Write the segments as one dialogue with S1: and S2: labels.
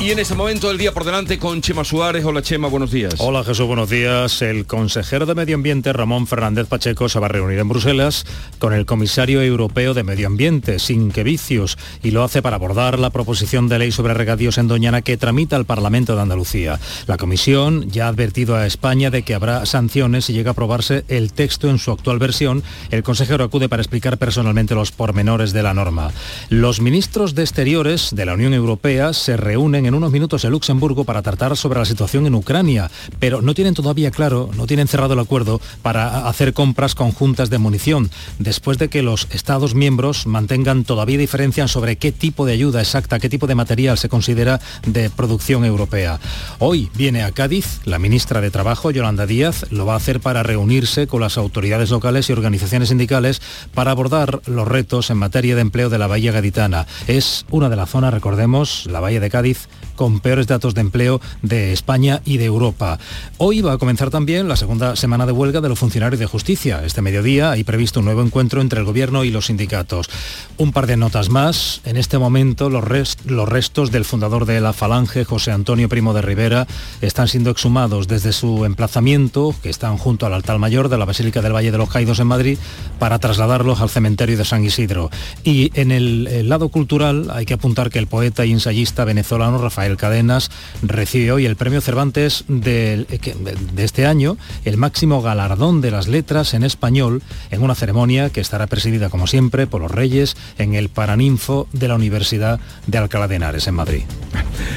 S1: Y en ese momento el día por delante con Chema Suárez. Hola Chema, buenos días.
S2: Hola Jesús, buenos días. El consejero de Medio Ambiente, Ramón Fernández Pacheco, se va a reunir en Bruselas con el comisario europeo de Medio Ambiente, sin que vicios, y lo hace para abordar la proposición de ley sobre regadíos en Doñana que tramita el Parlamento de Andalucía. La comisión ya ha advertido a España de que habrá sanciones si llega a aprobarse el texto en su actual versión. El consejero acude para explicar personalmente los pormenores de la norma. Los ministros de Exteriores de la Unión Europea se reúnen en unos minutos en Luxemburgo para tratar sobre la situación en Ucrania, pero no tienen todavía claro, no tienen cerrado el acuerdo para hacer compras conjuntas de munición, después de que los Estados miembros mantengan todavía diferencias sobre qué tipo de ayuda exacta, qué tipo de material se considera de producción europea. Hoy viene a Cádiz la ministra de Trabajo, Yolanda Díaz, lo va a hacer para reunirse con las autoridades locales y organizaciones sindicales para abordar los retos en materia de empleo de la Bahía Gaditana. Es una de las zonas, recordemos, la Bahía de Cádiz, con peores datos de empleo de España y de Europa. Hoy va a comenzar también la segunda semana de huelga de los funcionarios de justicia. Este mediodía hay previsto un nuevo encuentro entre el gobierno y los sindicatos. Un par de notas más. En este momento los, restos del fundador de la Falange, José Antonio Primo de Rivera, están siendo exhumados desde su emplazamiento, que están junto al altar mayor de la Basílica del Valle de los Caídos en Madrid, para trasladarlos al cementerio de San Isidro. Y en el lado cultural hay que apuntar que el poeta y ensayista venezolano Rafael Cadenas recibe hoy el premio Cervantes de, de, este año, el máximo galardón de las letras en español, en una ceremonia que estará presidida, como siempre, por los Reyes en el Paraninfo de la Universidad de Alcalá de Henares, en Madrid.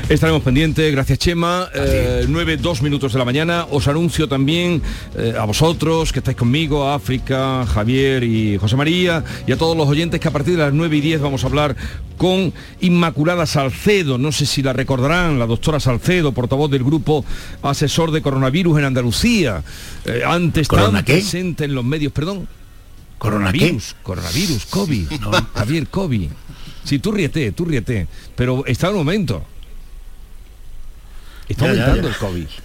S1: Estaremos pendientes, gracias Chema. Eh, 9, 2 minutos de la mañana. Os anuncio también eh, a vosotros que estáis conmigo, a África, Javier y José María, y a todos los oyentes que a partir de las 9 y 10 vamos a hablar con Inmaculada Salcedo. No sé si la recordarán, la doctora Salcedo, portavoz del grupo asesor de coronavirus en Andalucía. Eh, antes tan presente en los medios, perdón.
S3: Coronavirus,
S1: coronavirus, COVID, no. Javier, COVID. Sí, tú ríete, tú ríete, pero está en un momento. Está
S3: Ya,
S1: aumentando
S3: ya.
S1: el COVID.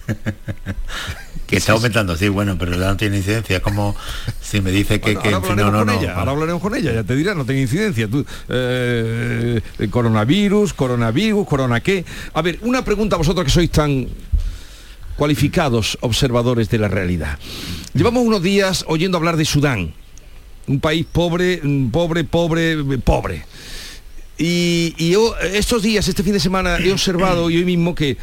S3: Que está aumentando, sí, bueno, pero no tiene incidencia. Como si me dice que,
S1: Bueno,
S3: que
S1: ahora
S3: fin, no,
S1: hablaremos
S3: no,
S1: con
S3: no.
S1: ella, ahora hablaremos con ella, ya te dirá, no tiene incidencia. Tú, eh, eh, coronavirus, coronavirus, corona qué. A ver, una pregunta a vosotros que sois tan cualificados observadores de la realidad. Llevamos unos días oyendo hablar de Sudán, un país pobre, mm, pobre, pobre, pobre. Y, y yo estos días, este fin de semana, he observado y hoy mismo que,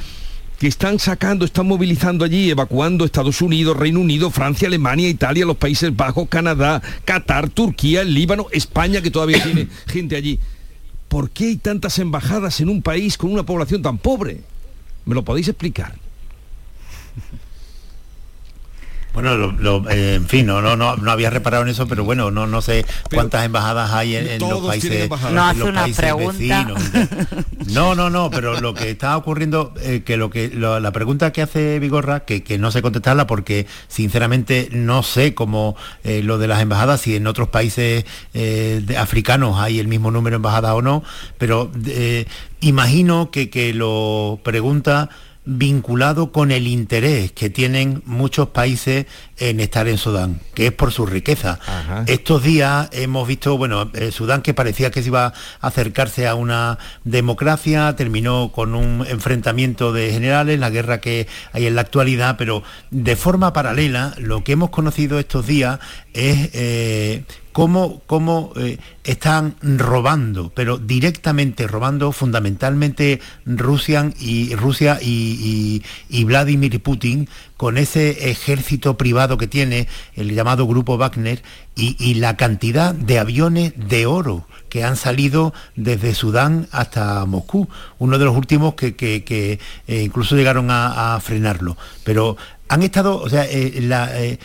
S1: que están sacando, están movilizando allí, evacuando Estados Unidos, Reino Unido, Francia, Alemania, Italia, los Países Bajos, Canadá, Qatar, Turquía, el Líbano, España, que todavía tiene gente allí. ¿Por qué hay tantas embajadas en un país con una población tan pobre? ¿Me lo podéis explicar?
S3: Bueno, lo- lo- eh, en fin, no, no, no, no había reparado en eso, pero bueno, no, no sé cuántas embajadas hay en, en los países.
S4: No
S3: en
S4: hace
S3: los
S4: una
S3: países
S4: pregunta.
S3: vecinos. No, no, no, pero lo que está ocurriendo, eh, que lo que lo- la pregunta que hace Vigorra, que, que no sé contestarla porque sinceramente no sé cómo eh, lo de las embajadas, si en otros países eh, de- africanos hay el mismo número de embajadas o no, pero eh, imagino que, que lo pregunta vinculado con el interés que tienen muchos países en estar en Sudán, que es por su riqueza.
S1: Ajá.
S3: Estos días hemos visto, bueno, eh, Sudán que parecía que se iba a acercarse a una democracia, terminó con un enfrentamiento de generales, la guerra que hay en la actualidad, pero de forma paralela, lo que hemos conocido estos días es eh, cómo, cómo, eh, están robando, pero directamente robando fundamentalmente Rusia y, Rusia y, y- y Vladimir Putin con ese ejército privado que tiene el llamado grupo Wagner y, y la cantidad de aviones de oro que han salido desde Sudán hasta Moscú, uno de los últimos que, que- que, eh, incluso llegaron a, frenarlo. Pero han estado, o sea, eh, la, eh,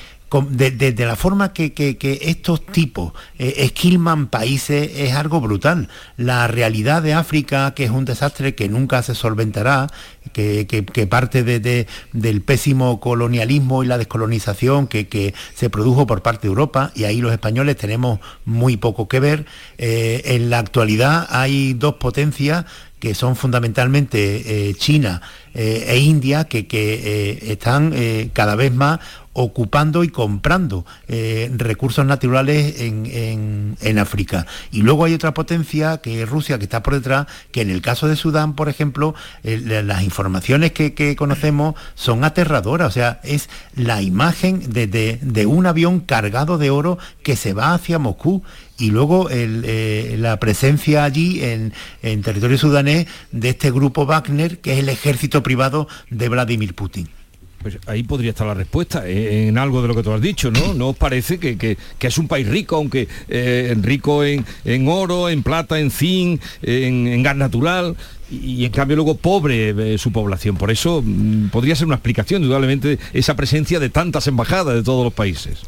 S3: de, de- de la forma que, estos tipos eh, esquilman países es algo brutal. La realidad de África, que es un desastre que nunca se solventará, que, parte de- de- del pésimo colonialismo y la descolonización que, se produjo por parte de Europa, y ahí los españoles tenemos muy poco que ver. Eh, en la actualidad hay dos potencias que son fundamentalmente eh, China e India, que, están cada vez más ocupando y comprando eh, recursos naturales en, África. Y luego hay otra potencia que es Rusia, que está por detrás, que en el caso de Sudán, por ejemplo, eh, las informaciones que, conocemos son aterradoras. O sea, es la imagen de, un avión cargado de oro que se va hacia Moscú y luego eh, la presencia allí en, en, territorio sudanés de este grupo Wagner, que es el ejército privado de Vladimir Putin.
S1: Pues ahí podría estar la respuesta, eh, en algo de lo que tú has dicho, ¿no? ¿No os parece que, es un país rico, aunque eh, rico en, oro, en plata, en zinc, en, gas natural, y, en cambio luego pobre eh, su población? Por eso mm, podría ser una explicación, indudablemente, esa presencia de tantas embajadas de todos los países.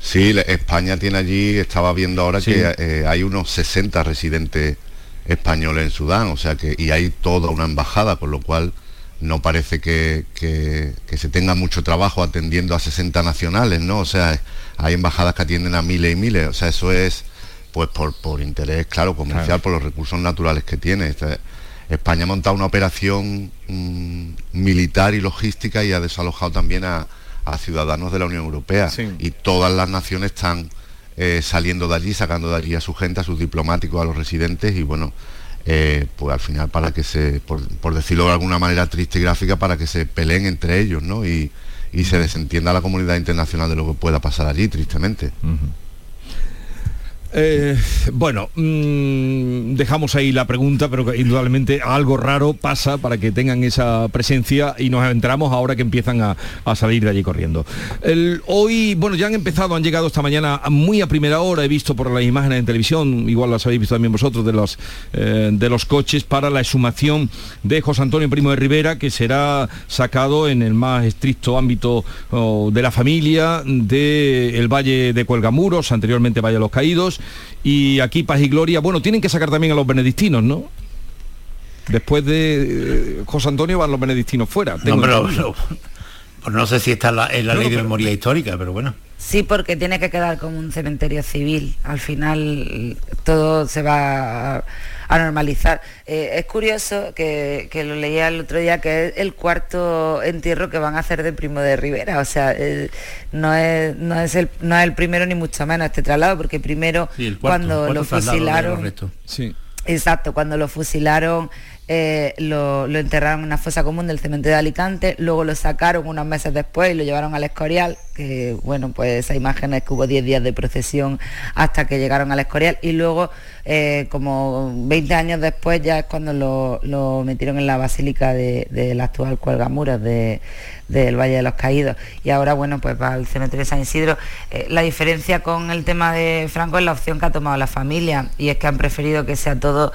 S4: Sí, España tiene allí, estaba viendo ahora que hay unos 60 residentes españoles en Sudán, o sea que, y hay toda una embajada, con lo cual no parece que, se tenga mucho trabajo atendiendo a 60 nacionales, ¿no? O sea, hay embajadas que atienden a miles y miles, o sea, eso es pues por, interés, claro, comercial, por los recursos naturales que tiene. Este, España ha montado una operación mm, militar y logística y ha desalojado también a, ciudadanos de la Unión Europea. Y todas las naciones están eh, saliendo de allí, sacando de allí a su gente, a sus diplomáticos, a los residentes y bueno, eh, pues al final para que se, por, decirlo de alguna manera triste y gráfica, para que se peleen entre ellos, ¿no? Y, se desentienda la comunidad internacional de lo que pueda pasar allí, tristemente.
S1: Eh, bueno, mm, dejamos ahí la pregunta, pero indudablemente algo raro pasa para que tengan esa presencia y nos enteramos ahora que empiezan a, salir de allí corriendo. hoy, bueno, ya han empezado, han llegado esta mañana muy a primera hora, he visto por las imágenes en televisión, igual las habéis visto también vosotros, de los, eh, de los coches para la exhumación de José Antonio Primo de Rivera, que será sacado en el más estricto ámbito oh, de la familia del Valle de Cuelgamuros, anteriormente Valle de los Caídos, y aquí Paz y Gloria, bueno, tienen que sacar también a los benedictinos, ¿no? Después de eh, José Antonio van los benedictinos fuera.
S3: No, pero, pues no sé si está en la, ley de memoria histórica, pero bueno.
S5: Sí, porque tiene que quedar como un cementerio civil. Al final todo se va a normalizar. Eh, es curioso que, lo leía el otro día, que es el cuarto entierro que van a hacer de Primo de Rivera. O sea, no, es, no, es el, no es el primero ni mucho menos este traslado, porque primero cuando lo fusilaron... Sí. Exacto, cuando lo fusilaron eh, lo, enterraron en una fosa común del cementerio de Alicante, luego lo sacaron unos meses después y lo llevaron al Escorial, que bueno, pues esa imagen es que hubo 10 días de procesión hasta que llegaron al Escorial y luego eh, como 20 años después ya es cuando lo, metieron en la basílica del de, actual Cuelgamuros de, del Valle de los Caídos. Y ahora, bueno, pues va al cementerio de San Isidro. Eh, la diferencia con el tema de Franco es la opción que ha tomado la familia y es que han preferido que sea todo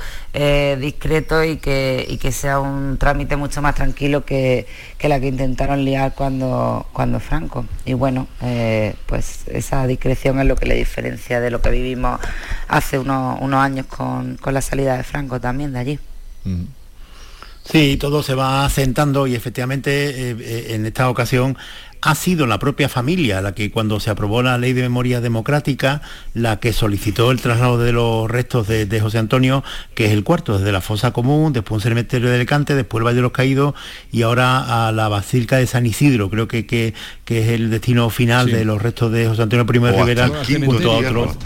S5: discreto y que, que sea un trámite mucho más tranquilo que, la que intentaron liar cuando, cuando Franco. Y bueno, eh, pues esa discreción es lo que le diferencia de lo que vivimos hace unos, años con, la salida de Franco también de allí. Mm.
S3: Sí, todo se va asentando y efectivamente eh, eh, en esta ocasión ha sido la propia familia la que cuando se aprobó la ley de memoria democrática, la que solicitó el traslado de los restos de, José Antonio, que es el cuarto, desde la fosa común, después un cementerio de Alicante, después el Valle de los Caídos y ahora a la Basílica de San Isidro, creo que, que, es el destino final de los restos de José Antonio I de Rivera,
S1: junto a otros.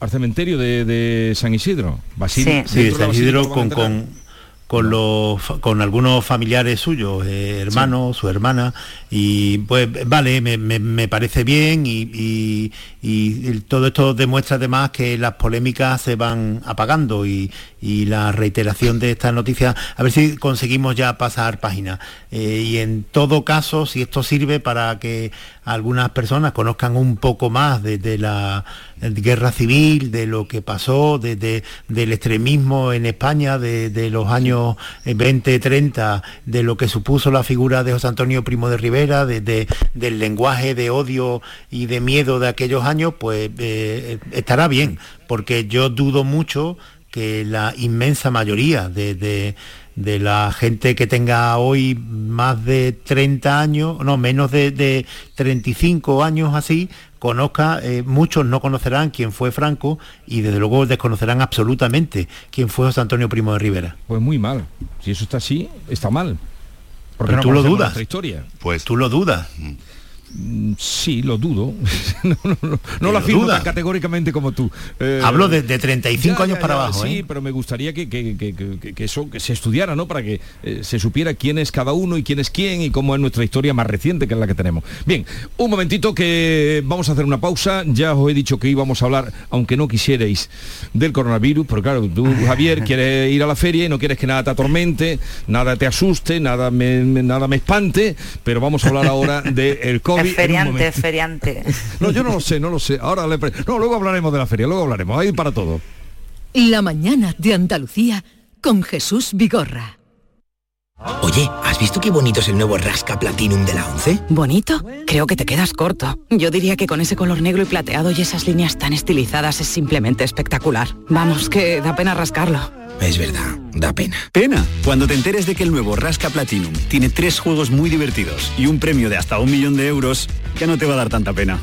S1: Al, cementerio de, San Isidro.
S3: sí, de San Isidro con con, los, con algunos familiares suyos, eh, hermanos, su hermana, y pues vale, me, parece bien y, todo esto demuestra además que las polémicas se van apagando y, la reiteración de estas noticias, a ver si conseguimos ya pasar página. Eh, y en todo caso, si esto sirve para que algunas personas conozcan un poco más de, la guerra civil, de lo que pasó, de, del extremismo en España de, los años 20, 30, de lo que supuso la figura de José Antonio Primo de Rivera, de, del lenguaje de odio y de miedo de aquellos años, pues eh, estará bien, porque yo dudo mucho que la inmensa mayoría de, la gente que tenga hoy más de 30 años, no, menos de, 35 años así, conozca, eh, muchos no conocerán quién fue Franco y desde luego desconocerán absolutamente quién fue José Antonio Primo de Rivera.
S1: Pues muy mal. Si eso está así, está mal.
S3: Porque tú lo dudas. Historia. Pues tú lo dudas. Mm.
S1: Sí, lo dudo. no no, lo afirmo tan categóricamente como tú.
S3: Eh, Hablo de, 35 años para abajo.
S1: Sí,
S3: ¿eh?
S1: pero me gustaría que, eso que se estudiara, ¿no? Para que eh, se supiera quién es cada uno y quién es quién y cómo es nuestra historia más reciente, que es la que tenemos. Bien, un momentito que vamos a hacer una pausa. Ya os he dicho que íbamos a hablar, aunque no quisierais, del coronavirus, pero claro, tú, Javier, quieres ir a la feria y no quieres que nada te atormente, nada te asuste, nada me, nada me espante, pero vamos a hablar ahora del COVID.
S5: Feriante, feriante.
S1: No, yo no lo sé, no lo sé. Ahora le No, luego hablaremos de la feria, luego hablaremos. Ahí para todo.
S6: La mañana de Andalucía con Jesús Vigorra.
S7: Oye, ¿has visto qué bonito es el nuevo Rasca Platinum de la 11?
S8: ¿Bonito? Creo que te quedas corto. Yo diría que con ese color negro y plateado y esas líneas tan estilizadas es simplemente espectacular. Vamos, que da pena rascarlo.
S7: Es verdad, da pena.
S9: Pena, cuando te enteres de que el nuevo Rasca Platinum tiene tres juegos muy divertidos y un premio de hasta un millón de euros, ya no te va a dar tanta pena.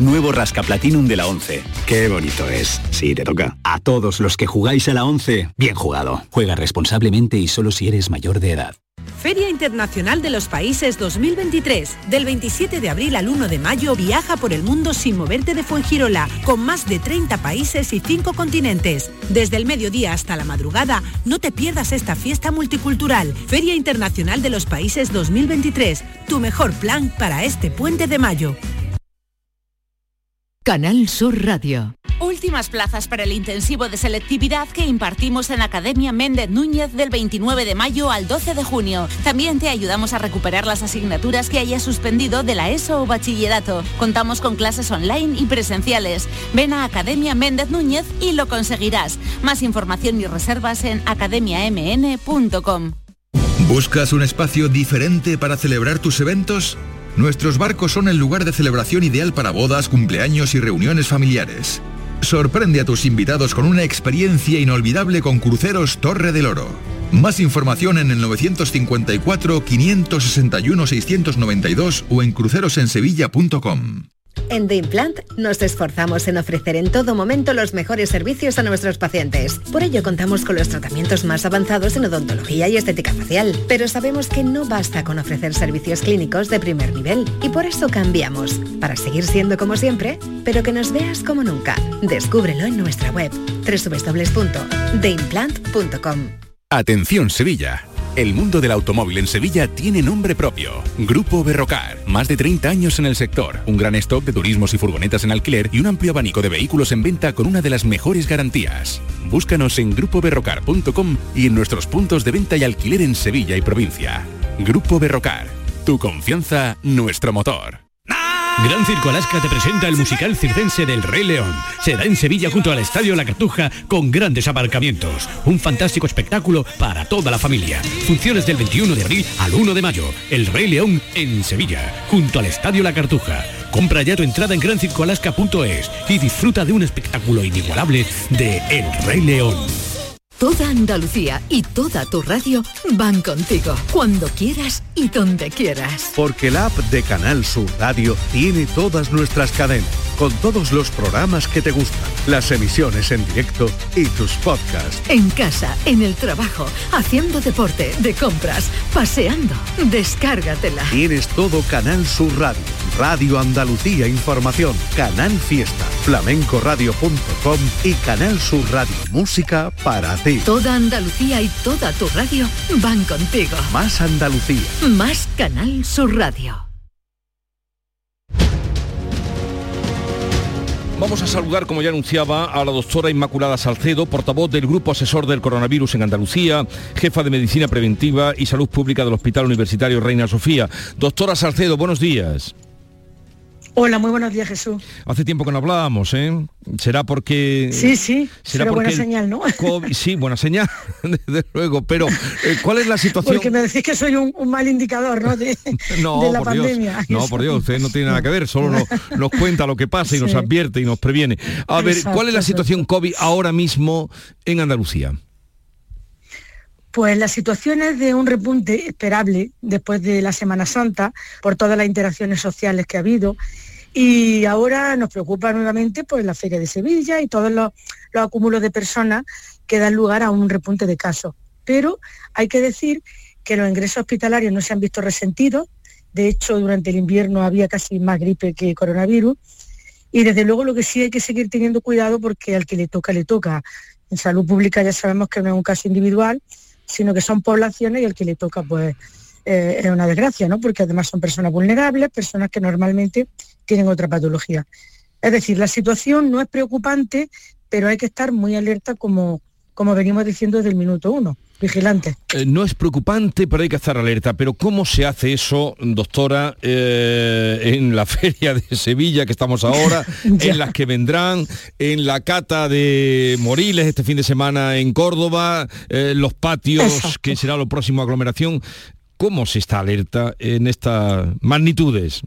S9: Nuevo Rasca Platinum de la 11. Qué bonito es. Sí, te toca. A todos los que jugáis a la 11, bien jugado. Juega responsablemente y solo si eres mayor de edad.
S10: Feria Internacional de los Países 2023. Del 27 de abril al 1 de mayo viaja por el mundo sin moverte de Fuengirola, con más de 30 países y 5 continentes. Desde el mediodía hasta la madrugada, no te pierdas esta fiesta multicultural. Feria Internacional de los Países 2023. Tu mejor plan para este puente de mayo.
S6: Canal Sur Radio.
S11: Últimas plazas para el intensivo de selectividad que impartimos en la Academia Méndez Núñez del 29 de mayo al 12 de junio. También te ayudamos a recuperar las asignaturas que hayas suspendido de la ESO o bachillerato. Contamos con clases online y presenciales. Ven a Academia Méndez Núñez y lo conseguirás. Más información y reservas en academiamn.com.
S12: ¿Buscas un espacio diferente para celebrar tus eventos? Nuestros barcos son el lugar de celebración ideal para bodas, cumpleaños y reuniones familiares. Sorprende a tus invitados con una experiencia inolvidable con Cruceros Torre del Oro. Más información en el 954-561-692 o en crucerosensevilla.com.
S13: En The Implant nos esforzamos en ofrecer en todo momento los mejores servicios a nuestros pacientes. Por ello contamos con los tratamientos más avanzados en odontología y estética facial. Pero sabemos que no basta con ofrecer servicios clínicos de primer nivel y por eso cambiamos, para seguir siendo como siempre, pero que nos veas como nunca. Descúbrelo en nuestra web www.theimplant.com.
S14: Atención Sevilla. El mundo del automóvil en Sevilla tiene nombre propio. Grupo Berrocar. Más de 30 años en el sector. Un gran stock de turismos y furgonetas en alquiler y un amplio abanico de vehículos en venta con una de las mejores garantías. Búscanos en grupoberrocar.com y en nuestros puntos de venta y alquiler en Sevilla y provincia. Grupo Berrocar. Tu confianza, nuestro motor.
S15: Gran Circo Alaska te presenta el musical circense del Rey León. Será en Sevilla junto al Estadio La Cartuja con grandes aparcamientos. Un fantástico espectáculo para toda la familia. Funciones del 21 de abril al 1 de mayo. El Rey León en Sevilla, junto al Estadio La Cartuja. Compra ya tu entrada en grancircoalaska.es y disfruta de un espectáculo inigualable de El Rey León.
S6: Toda Andalucía y toda tu radio van contigo, cuando quieras y donde quieras.
S16: Porque la app de Canal Sur Radio tiene todas nuestras cadenas, con todos los programas que te gustan, las emisiones en directo y tus podcasts.
S6: En casa, en el trabajo, haciendo deporte, de compras, paseando, descárgatela.
S16: Tienes todo Canal Sur Radio, Radio Andalucía Información, Canal Fiesta, flamencoradio.com y Canal Sur Radio Música para ti.
S6: Toda Andalucía y toda tu radio van contigo.
S16: Más Andalucía.
S6: Más Canal Sur Radio.
S1: Vamos a saludar, como ya anunciaba, a la doctora Inmaculada Salcedo, portavoz del Grupo Asesor del Coronavirus en Andalucía, jefa de Medicina Preventiva y Salud Pública del Hospital Universitario Reina Sofía. Doctora Salcedo, buenos días.
S17: Hola, muy buenos días, Jesús.
S1: Hace tiempo que no hablábamos, ¿eh? Será porque...
S17: Sí, sí, será buena señal, ¿no?
S1: sí, buena señal, desde luego, pero eh, ¿cuál es la situación?
S17: Porque me decís que soy un, mal indicador, ¿no? De,
S1: no,
S17: la
S1: por pandemia. Dios. No, por Dios, usted no tiene nada que ver, solo nos, cuenta lo que pasa y nos advierte y nos previene. A ver, ¿cuál es la situación COVID ahora mismo en Andalucía?
S17: Pues la situación es de un repunte esperable después de la Semana Santa por todas las interacciones sociales que ha habido y ahora nos preocupa nuevamente pues, la Feria de Sevilla y todos los, acúmulos de personas que dan lugar a un repunte de casos. Pero hay que decir que los ingresos hospitalarios no se han visto resentidos De hecho, durante el invierno había casi más gripe que coronavirus. Y desde luego lo que sí hay que seguir teniendo cuidado porque al que le toca, le toca. En salud pública ya sabemos que no es un caso individual, sino que son poblaciones y al que le toca pues eh, es una desgracia, ¿no? Porque además son personas vulnerables, personas que normalmente tienen otra patología. Es decir, la situación no es preocupante, pero hay que estar muy alerta como, como venimos diciendo desde el minuto uno. Vigilante.
S1: Eh, no es preocupante, pero hay que estar alerta. Pero ¿cómo se hace eso, doctora, eh, en la feria de Sevilla que estamos ahora, en las que vendrán, en la cata de Moriles este fin de semana en Córdoba, eh, los patios, que será lo próximo aglomeración? ¿Cómo se está alerta en estas magnitudes?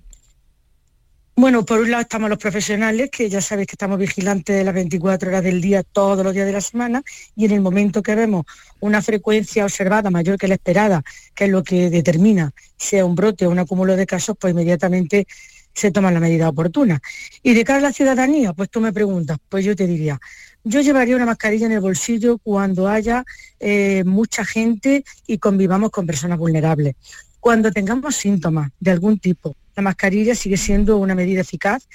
S17: Bueno, por un lado estamos los profesionales, que ya sabéis que estamos vigilantes de las 24 horas del día, todos los días de la semana, y en el momento que vemos una frecuencia observada mayor que la esperada, que es lo que determina sea un brote o un acúmulo de casos, pues inmediatamente se toma la medida oportuna. Y de cara a la ciudadanía, pues tú me preguntas, pues yo te diría, yo llevaría una mascarilla en el bolsillo cuando haya eh, mucha gente y convivamos con personas vulnerables. Cuando tengamos síntomas de algún tipo, la mascarilla sigue siendo una medida eficaz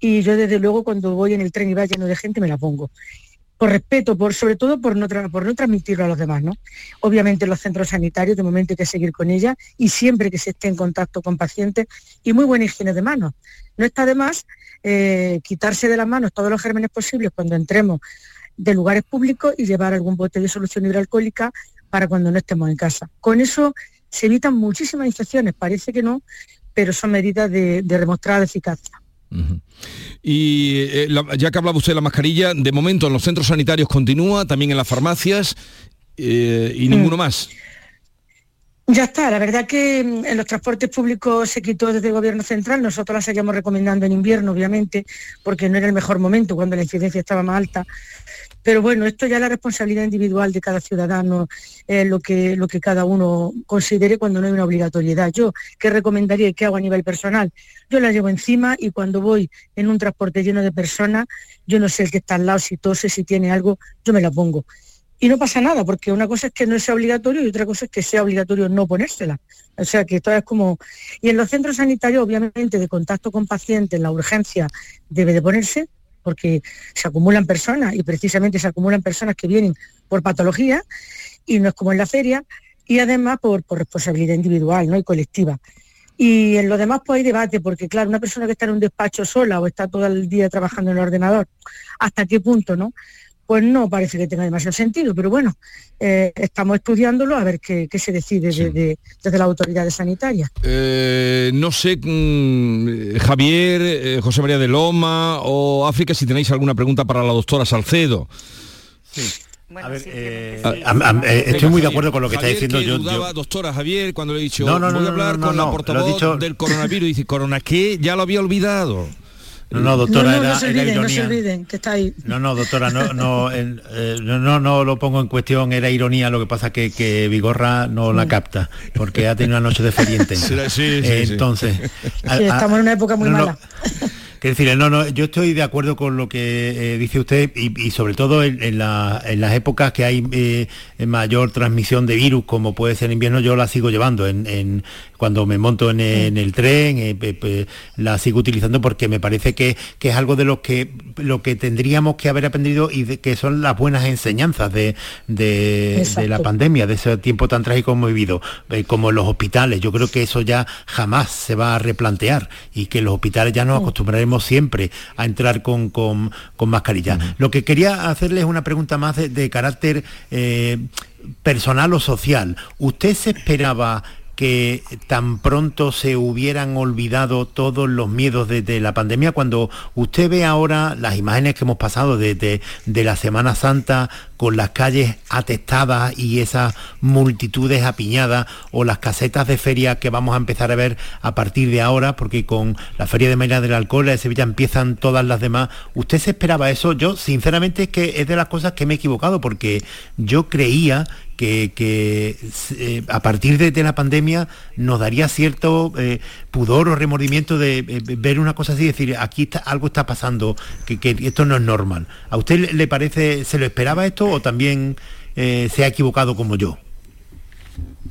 S17: y yo desde luego cuando voy en el tren y va lleno de gente me la pongo. Por respeto, por, sobre todo por no, por transmitirlo a los demás, ¿no? Obviamente los centros sanitarios de momento hay que seguir con ella y siempre que se esté en contacto con pacientes y muy buena higiene de manos. No está de más eh, quitarse de las manos todos los gérmenes posibles cuando entremos de lugares públicos y llevar algún bote de solución hidroalcohólica para cuando no estemos en casa. Con eso se evitan muchísimas infecciones, parece que no, pero son medidas de, demostrada eficacia.
S1: Y eh, ya que hablaba usted de la mascarilla, de momento en los centros sanitarios continúa, también en las farmacias eh, y ninguno mm. más.
S17: Ya está, la verdad que mm, en los transportes públicos se quitó desde el gobierno central, nosotros la seguíamos recomendando en invierno, obviamente, porque no era el mejor momento cuando la incidencia estaba más alta, pero bueno, esto ya es la responsabilidad individual de cada ciudadano, lo, que, lo que cada uno considere cuando no hay una obligatoriedad. Yo, ¿qué recomendaría y qué hago a nivel personal? Yo la llevo encima y cuando voy en un transporte lleno de personas, yo no sé el que está al lado, si tose, si tiene algo, yo me la pongo. Y no pasa nada, porque una cosa es que no sea obligatorio y otra cosa es que sea obligatorio no ponérsela. O sea que esto es como... Y en los centros sanitarios, obviamente, de contacto con pacientes, la urgencia debe de ponerse, porque se acumulan personas y precisamente se acumulan personas que vienen por patología y no es como en la feria y además por, responsabilidad individual ¿no? y colectiva. Y en lo demás pues hay debate, porque claro, una persona que está en un despacho sola o está todo el día trabajando en el ordenador, ¿hasta qué punto, no? Pues no parece que tenga demasiado sentido, pero bueno, eh, estamos estudiándolo a ver qué, se decide desde, las autoridades sanitarias.
S1: Eh, no sé, mm, Javier, eh, José María de Loma o África, si tenéis alguna pregunta para la doctora Salcedo.
S3: Sí. a ver, estoy muy de acuerdo con lo que está diciendo
S1: yo, Doctora Javier, cuando le he dicho, no, no, voy a hablar con la portavoz del coronavirus, y dice, ¿corona qué? Ya lo había olvidado.
S3: No, no, doctora,
S17: no,
S3: no,
S17: no se olviden, No se olviden, que está ahí.
S3: No, no, doctora, no, no, eh, no, no, lo pongo en cuestión, era ironía, lo que pasa que, que Vigorra no la mm. capta, porque ha tenido una noche de feria intensa. Sí, sí, Entonces...
S17: estamos en una época muy mala.
S3: Es decir, no, no, yo estoy de acuerdo con lo que eh, dice usted y, sobre todo en, las épocas que hay eh, mayor transmisión de virus, como puede ser invierno, yo la sigo llevando. En, cuando me monto en, el tren, eh, la sigo utilizando porque me parece que, es algo de lo que, lo que tendríamos que haber aprendido y de, que son las buenas enseñanzas de, de, la pandemia, de ese tiempo tan trágico que hemos vivido, como en los hospitales. Yo creo que eso ya jamás se va a replantear y que los hospitales ya nos acostumbraremos siempre a entrar con, con, mascarilla. Lo que quería hacerles es una pregunta más de, carácter eh, personal o social. ¿Usted se esperaba que tan pronto se hubieran olvidado todos los miedos de, la pandemia. Cuando usted ve ahora las imágenes que hemos pasado de, la Semana Santa con las calles atestadas y esas multitudes apiñadas o las casetas de feria que vamos a empezar a ver a partir de ahora, porque con la Feria de Mañana del Alcohol de Sevilla empiezan todas las demás. ¿Usted se esperaba eso? Yo sinceramente es que es de las cosas que me he equivocado porque yo creía que, eh, a partir de, la pandemia nos daría cierto eh, pudor o remordimiento de eh, ver una cosa así y decir, aquí algo está pasando, que, esto no es normal. ¿A usted le parece, se lo esperaba esto o también se ha equivocado como yo?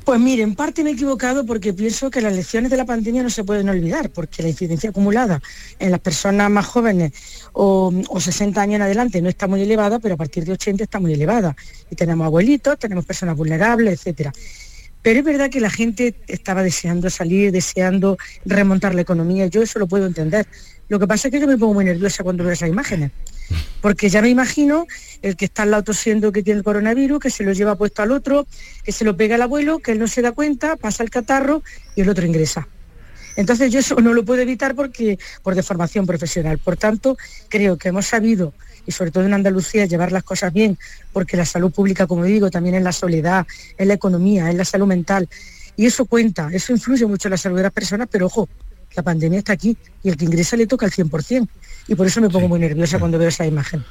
S17: Pues mire, en parte me he equivocado porque pienso que las lecciones de la pandemia no se pueden olvidar, porque la incidencia acumulada en las personas más jóvenes o, 60 años en adelante no está muy elevada, pero a partir de 80 está muy elevada. Y tenemos abuelitos, tenemos personas vulnerables, etcétera. Pero es verdad que la gente estaba deseando salir, deseando remontar la economía, yo eso lo puedo entender. Lo que pasa es que yo me pongo muy nerviosa cuando veo esas imágenes, porque ya me imagino el que está al lado tosiendo que tiene el coronavirus, que se lo lleva puesto al otro, que se lo pega al abuelo, que él no se da cuenta, pasa el catarro y el otro ingresa. Entonces yo eso no lo puedo evitar porque por deformación profesional. Por tanto, creo que hemos sabido, y sobre todo en Andalucía, llevar las cosas bien, porque la salud pública, como digo, también es la soledad, es la economía, es la salud mental. Y eso cuenta, eso influye mucho en la salud de las personas, pero ojo, la pandemia está aquí y el que ingresa le toca al 100%. Y por eso me pongo muy nerviosa cuando veo esa imagen.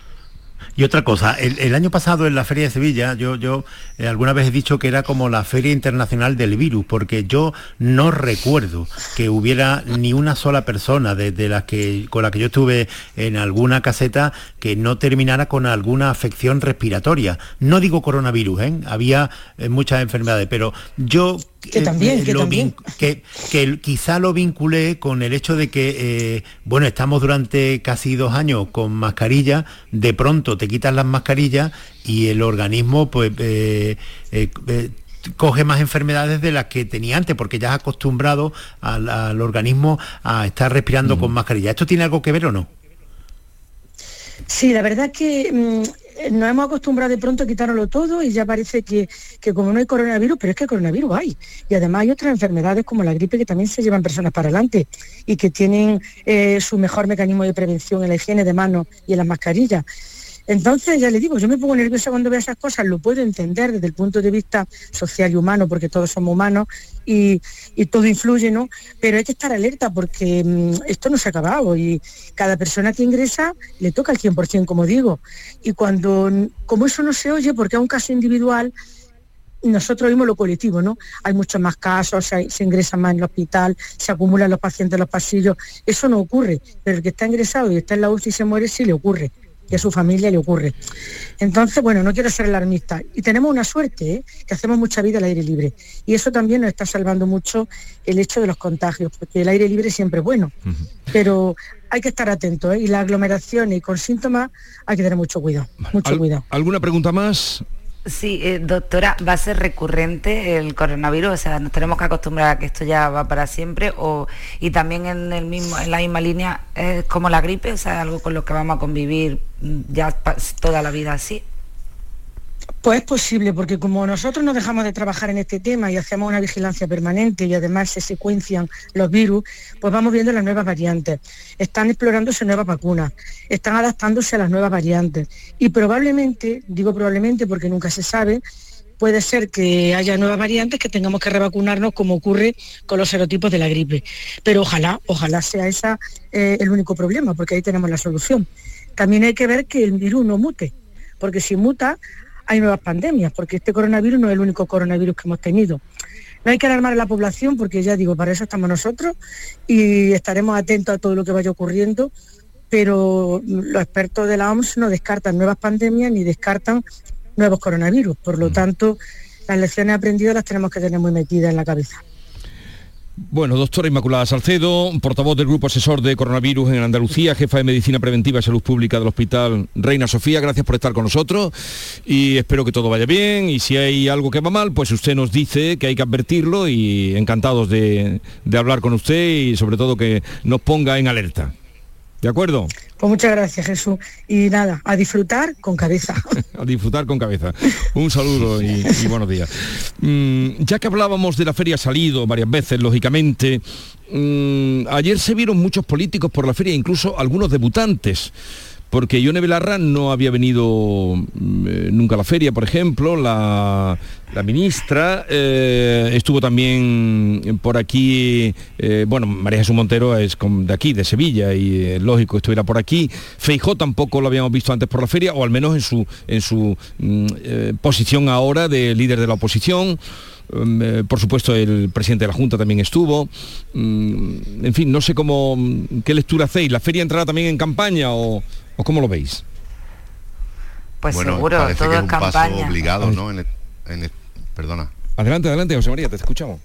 S3: Y otra cosa, el, año pasado en la Feria de Sevilla, yo, yo eh, alguna vez he dicho que era como la Feria Internacional del Virus, porque yo no recuerdo que hubiera ni una sola persona de, las que, con la que yo estuve en alguna caseta que no terminara con alguna afección respiratoria. No digo coronavirus, ¿eh? había eh, muchas enfermedades, pero yo
S17: que también, que, también.
S3: Que, quizá lo vinculé con el hecho de que, eh, bueno, estamos durante casi dos años con mascarilla, de pronto te quitas las mascarillas y el organismo, pues, eh, eh, coge más enfermedades de las que tenía antes, porque ya has acostumbrado al, organismo a estar respirando con mascarilla. ¿Esto tiene algo que ver o no?
S17: Sí, la verdad que mm, eh, nos hemos acostumbrado de pronto a quitárnoslo todo y ya parece que, como no hay coronavirus, pero es que coronavirus hay. Y además hay otras enfermedades como la gripe que también se llevan personas para adelante y que tienen eh, su mejor mecanismo de prevención en la higiene de manos y en las mascarillas. Entonces, ya le digo, yo me pongo nerviosa cuando veo esas cosas, lo puedo entender desde el punto de vista social y humano, porque todos somos humanos y, todo influye, ¿no? Pero hay que estar alerta porque mm, esto no se ha acabado y cada persona que ingresa le toca el 100%, como digo. Y cuando, como eso no se oye, porque es un caso individual, nosotros vimos lo colectivo, ¿no? Hay muchos más casos, se, se ingresan más en el hospital, se acumulan los pacientes en los pasillos. Eso no ocurre, pero el que está ingresado y está en la UCI y se muere, sí le ocurre y a su familia le ocurre. Entonces, bueno, no quiero ser alarmista. Y tenemos una suerte, ¿eh? que hacemos mucha vida al aire libre. Y eso también nos está salvando mucho el hecho de los contagios, porque el aire libre siempre es bueno. Pero hay que estar atento, ¿eh? y la aglomeración y con síntomas hay que tener mucho cuidado. Mucho cuidado.
S1: ¿Alguna pregunta más?
S5: Sí, eh, doctora, ¿va a ser recurrente el coronavirus? O sea, nos tenemos que acostumbrar a que esto ya va para siempre o, y también en, el mismo, en la misma línea es como la gripe, o sea, algo con lo que vamos a convivir ya toda la vida así.
S17: Pues es posible, porque como nosotros no dejamos de trabajar en este tema y hacemos una vigilancia permanente y además se secuencian los virus, pues vamos viendo las nuevas variantes. Están explorándose nuevas vacunas, están adaptándose a las nuevas variantes. Y probablemente, digo probablemente porque nunca se sabe, puede ser que haya nuevas variantes que tengamos que revacunarnos como ocurre con los serotipos de la gripe. Pero ojalá, ojalá sea esa eh, el único problema, porque ahí tenemos la solución. También hay que ver que el virus no mute, porque si muta hay nuevas pandemias, porque este coronavirus no es el único coronavirus que hemos tenido. No hay que alarmar a la población porque ya digo, para eso estamos nosotros y estaremos atentos a todo lo que vaya ocurriendo, pero los expertos de la OMS no descartan nuevas pandemias ni descartan nuevos coronavirus. Por lo mm. tanto, las lecciones aprendidas las tenemos que tener muy metidas en la cabeza.
S1: Bueno, doctora Inmaculada Salcedo, portavoz del Grupo Asesor de Coronavirus en Andalucía, jefa de Medicina Preventiva y Salud Pública del Hospital Reina Sofía, gracias por estar con nosotros y espero que todo vaya bien y si hay algo que va mal, pues usted nos dice que hay que advertirlo y encantados de, de hablar con usted y sobre todo que nos ponga en alerta. ¿De acuerdo?
S17: Pues muchas gracias, Jesús. Y nada, a disfrutar con cabeza.
S1: a disfrutar con cabeza. Un saludo y, buenos días. Mm, ya que hablábamos de la feria salido varias veces, lógicamente, mm, ayer se vieron muchos políticos por la feria, incluso algunos debutantes porque Yone Belarra no había venido mm, eh, nunca a la feria, por ejemplo, la, ministra eh, estuvo también por aquí, eh, bueno, María Jesús Montero es de aquí, de Sevilla, y es lógico estuviera por aquí. Feijó tampoco lo habíamos visto antes por la feria, o al menos en su, en su mm, posición ahora de líder de la oposición. Mm, por supuesto el presidente de la Junta también estuvo. en fin, no sé cómo, qué lectura hacéis. ¿La feria entrará también en campaña o, ¿O cómo lo veis?
S5: Pues seguro, todo
S4: que es
S5: un campaña.
S4: Paso obligado, ¿no? En perdona.
S1: Adelante, adelante, José María, te escuchamos.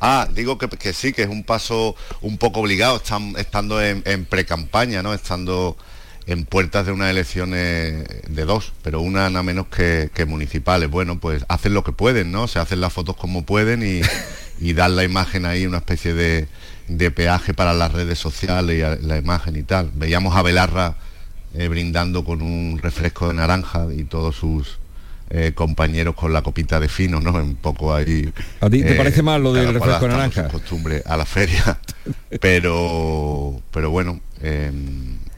S4: Ah, digo que, que sí, que es un paso un poco obligado, están, estando en, en pre-campaña, ¿no? Estando en puertas de unas elecciones de dos, pero una nada menos que, que municipales. Bueno, pues hacen lo que pueden, ¿no? Se hacen las fotos como pueden y, y dan la imagen ahí, una especie de, de peaje para las redes sociales y a- la imagen y tal. Veíamos a Belarra eh, brindando con un refresco de naranja y todos sus eh, compañeros con la copita de fino, ¿no? Un poco ahí.
S1: ¿A ti te
S4: eh,
S1: parece mal lo del refresco de naranja?
S4: costumbre a la feria. pero, pero bueno, eh,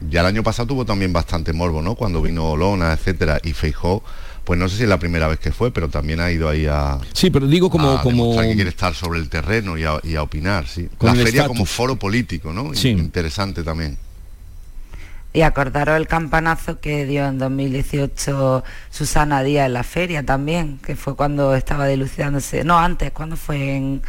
S4: ya el año pasado tuvo también bastante morbo, ¿no? Cuando vino Olona, etcétera, y Feijó, pues no sé si es la primera vez que fue, pero también ha ido ahí a.
S1: Sí, pero digo como... como...
S4: que quiere estar sobre el terreno y a, y a opinar, sí.
S1: Con
S4: la feria como foro político, ¿no?
S1: Sí.
S4: Interesante también.
S5: Y acordaros el campanazo que dio en 2018 Susana Díaz en la feria también, que fue cuando estaba dilucidándose, no antes, cuando fue en,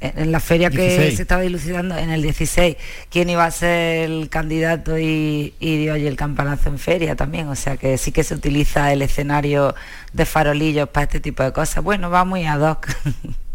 S5: en- en la feria que
S3: 16.
S5: se estaba dilucidando, en el 16, quién iba a ser el candidato y, y dio allí el campanazo en feria también, o sea que sí que se utiliza el escenario de farolillos para este tipo de cosas. Bueno, va muy ad hoc.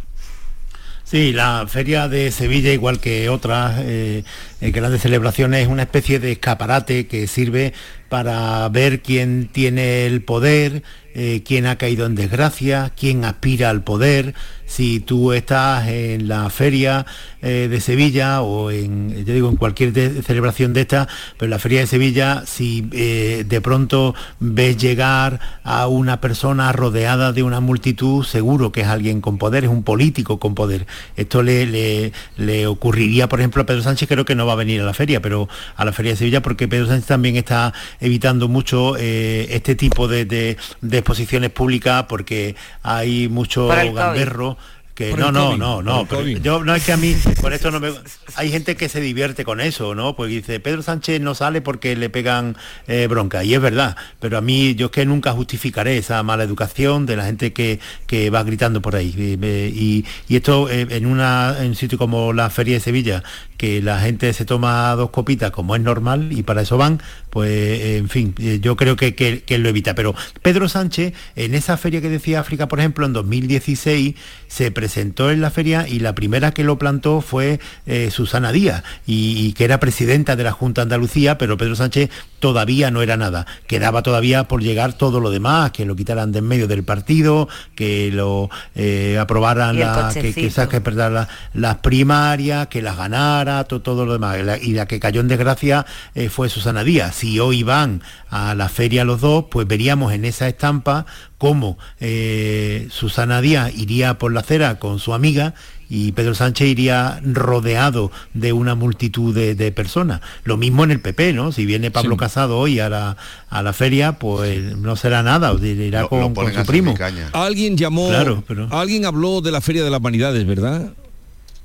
S3: Sí, la feria de Sevilla, igual que otras eh, eh, grandes celebraciones, es una especie de escaparate que sirve para ver quién tiene el poder, eh, quién ha caído en desgracia, quién aspira al poder. Si tú estás en la feria eh, de Sevilla o en, yo digo, en cualquier celebración de esta, pero en la feria de Sevilla, si eh, de pronto ves llegar a una persona rodeada de una multitud, seguro que es alguien con poder, es un político con poder. Esto le, le- le ocurriría, por ejemplo, a Pedro Sánchez, creo que no va a venir a la feria, pero a la feria de Sevilla, porque Pedro Sánchez también está evitando mucho este tipo de, de- de exposiciones públicas, porque hay mucho gamberro. Que
S1: Por
S3: no, no, no, no, yo no es que a mí, por esto no me... Hay gente que se divierte con eso, ¿no? Pues dice, Pedro Sánchez no sale porque le pegan eh, bronca, y es verdad, pero a mí yo es que nunca justificaré esa mala educación de la gente que, que va gritando por ahí. Y, me- y- y esto eh, en, una, en un sitio como la Feria de Sevilla, que la gente se toma dos copitas como es normal y para eso van, pues en fin, eh, yo creo que, que, lo evita. Pero Pedro Sánchez, en esa feria que decía África, por ejemplo, en 2016, se presentó en la feria y la primera que lo plantó fue eh, Susana Díaz, y, y que era presidenta de la Junta de Andalucía, pero Pedro Sánchez todavía no era nada. Quedaba todavía por llegar todo lo demás, que lo quitaran de en medio del partido, que lo eh, aprobaran, la- que, que,
S5: cochecito.
S3: que perdón, la- las primarias, que las ganara, to- todo lo demás. Y la, y la que cayó en desgracia eh, fue Susana Díaz. Si hoy van a la feria los dos, pues veríamos en esa estampa cómo eh, Susana Díaz iría por la acera con su amiga y Pedro Sánchez iría rodeado de una multitud de, de personas. Lo mismo en el PP, ¿no? Si viene Pablo
S1: Sí.
S3: Casado hoy a la, a la feria, pues no será nada, irá
S4: Lo-
S3: con,
S4: lo
S3: con
S4: ponen
S3: su primo.
S1: Alguien llamó...
S3: Claro, pero-
S1: Alguien habló de la Feria de las Vanidades, ¿verdad?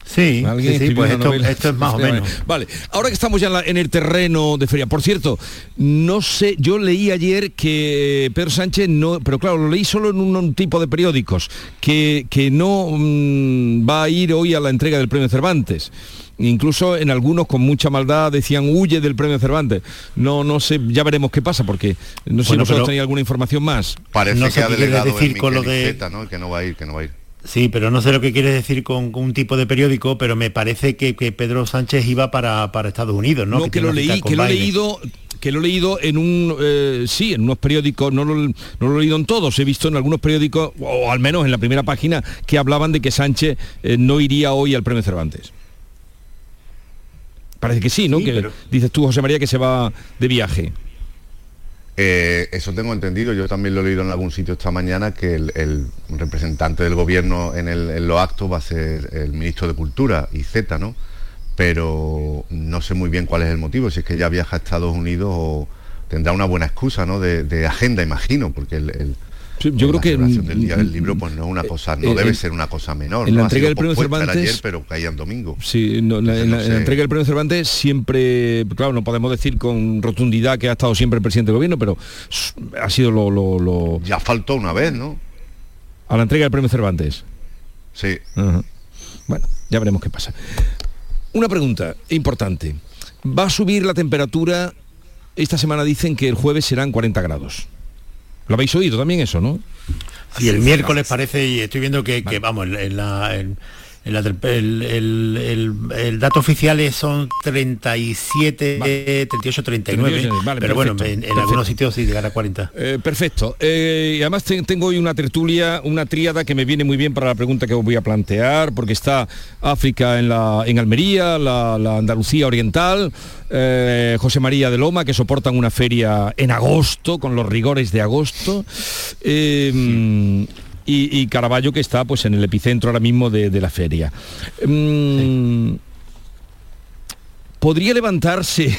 S3: Sí,
S1: Alguien
S3: sí, sí,
S1: escribió
S3: pues esto, es más o menos.
S1: Vale, ahora que estamos ya en, la- en el terreno de feria, por cierto, no sé, yo leí ayer que Pedro Sánchez no, pero claro, lo leí solo en un, un tipo de periódicos, que, que no mm, va a ir hoy a la entrega del premio Cervantes. Incluso en algunos con mucha maldad decían huye del premio Cervantes. No, no sé, ya veremos qué pasa, porque no sé si vosotros tenéis alguna información más.
S4: Parece
S3: No
S4: que ha delegado
S3: decir con lo de-
S4: ¿no? Que no va a ir, que no va a ir.
S3: Sí, pero no sé lo que quieres decir con, con un tipo de periódico, pero me parece que, que Pedro Sánchez iba para, para Estados Unidos, ¿no?
S1: No, que, lo leí, que lo he leído, que lo he leído en un eh, sí, en unos periódicos, no lo, no lo he leído en todos, he visto en algunos periódicos, o al menos en la primera página, que hablaban de que Sánchez eh, no iría hoy al premio Cervantes. Parece que sí, ¿no?
S3: Sí,
S1: que
S3: pero-
S1: dices tú, José María, que se va de viaje.
S4: Eh, eso tengo entendido, yo también lo he leído en algún sitio esta mañana, que el, representante del gobierno en, el- los actos va a ser el ministro de Cultura, IZ, ¿no? Pero no sé muy bien cuál es el motivo, si es que ya viaja a Estados Unidos o tendrá una buena excusa, ¿no? De, agenda, imagino, porque el-
S1: Sí, yo
S4: la
S1: creo que
S4: celebración del Día del Libro pues no es una cosa, no
S1: eh,
S4: debe ser una cosa menor.
S1: en la entrega del premio Cervantes-
S4: ayer, pero caía domingo.
S1: Sí, no, la- en, la,
S4: no
S1: en la
S4: sé.
S1: entrega del premio Cervantes siempre, claro, no podemos decir con rotundidad que ha estado siempre el presidente del gobierno, pero ha sido lo, lo- lo-
S4: Ya faltó una vez, ¿no?
S1: a la entrega del premio Cervantes.
S4: Sí.
S1: Bueno, ya veremos qué pasa. Una pregunta importante. Va a subir la temperatura, esta semana dicen que el jueves serán 40 grados. Lo habéis oído también eso, ¿no?
S3: Y el miércoles parece, y estoy viendo que, que vamos, en la... en- en la- el, el- el- el dato oficial es- son 37, 38, 39,
S1: 38, vale,
S3: pero bueno, en, algunos sitios sí llegará a 40.
S1: Eh, perfecto. Eh, y además te- tengo hoy una tertulia, una tríada que me viene muy bien para la pregunta que os voy a plantear, porque está África en, la, en Almería, la, la Andalucía Oriental, eh, José María de Loma, que soportan una feria en agosto, con los rigores de agosto. eh, y, y Caraballo que está pues en el epicentro ahora mismo de, de la feria. Mm, Podría levantarse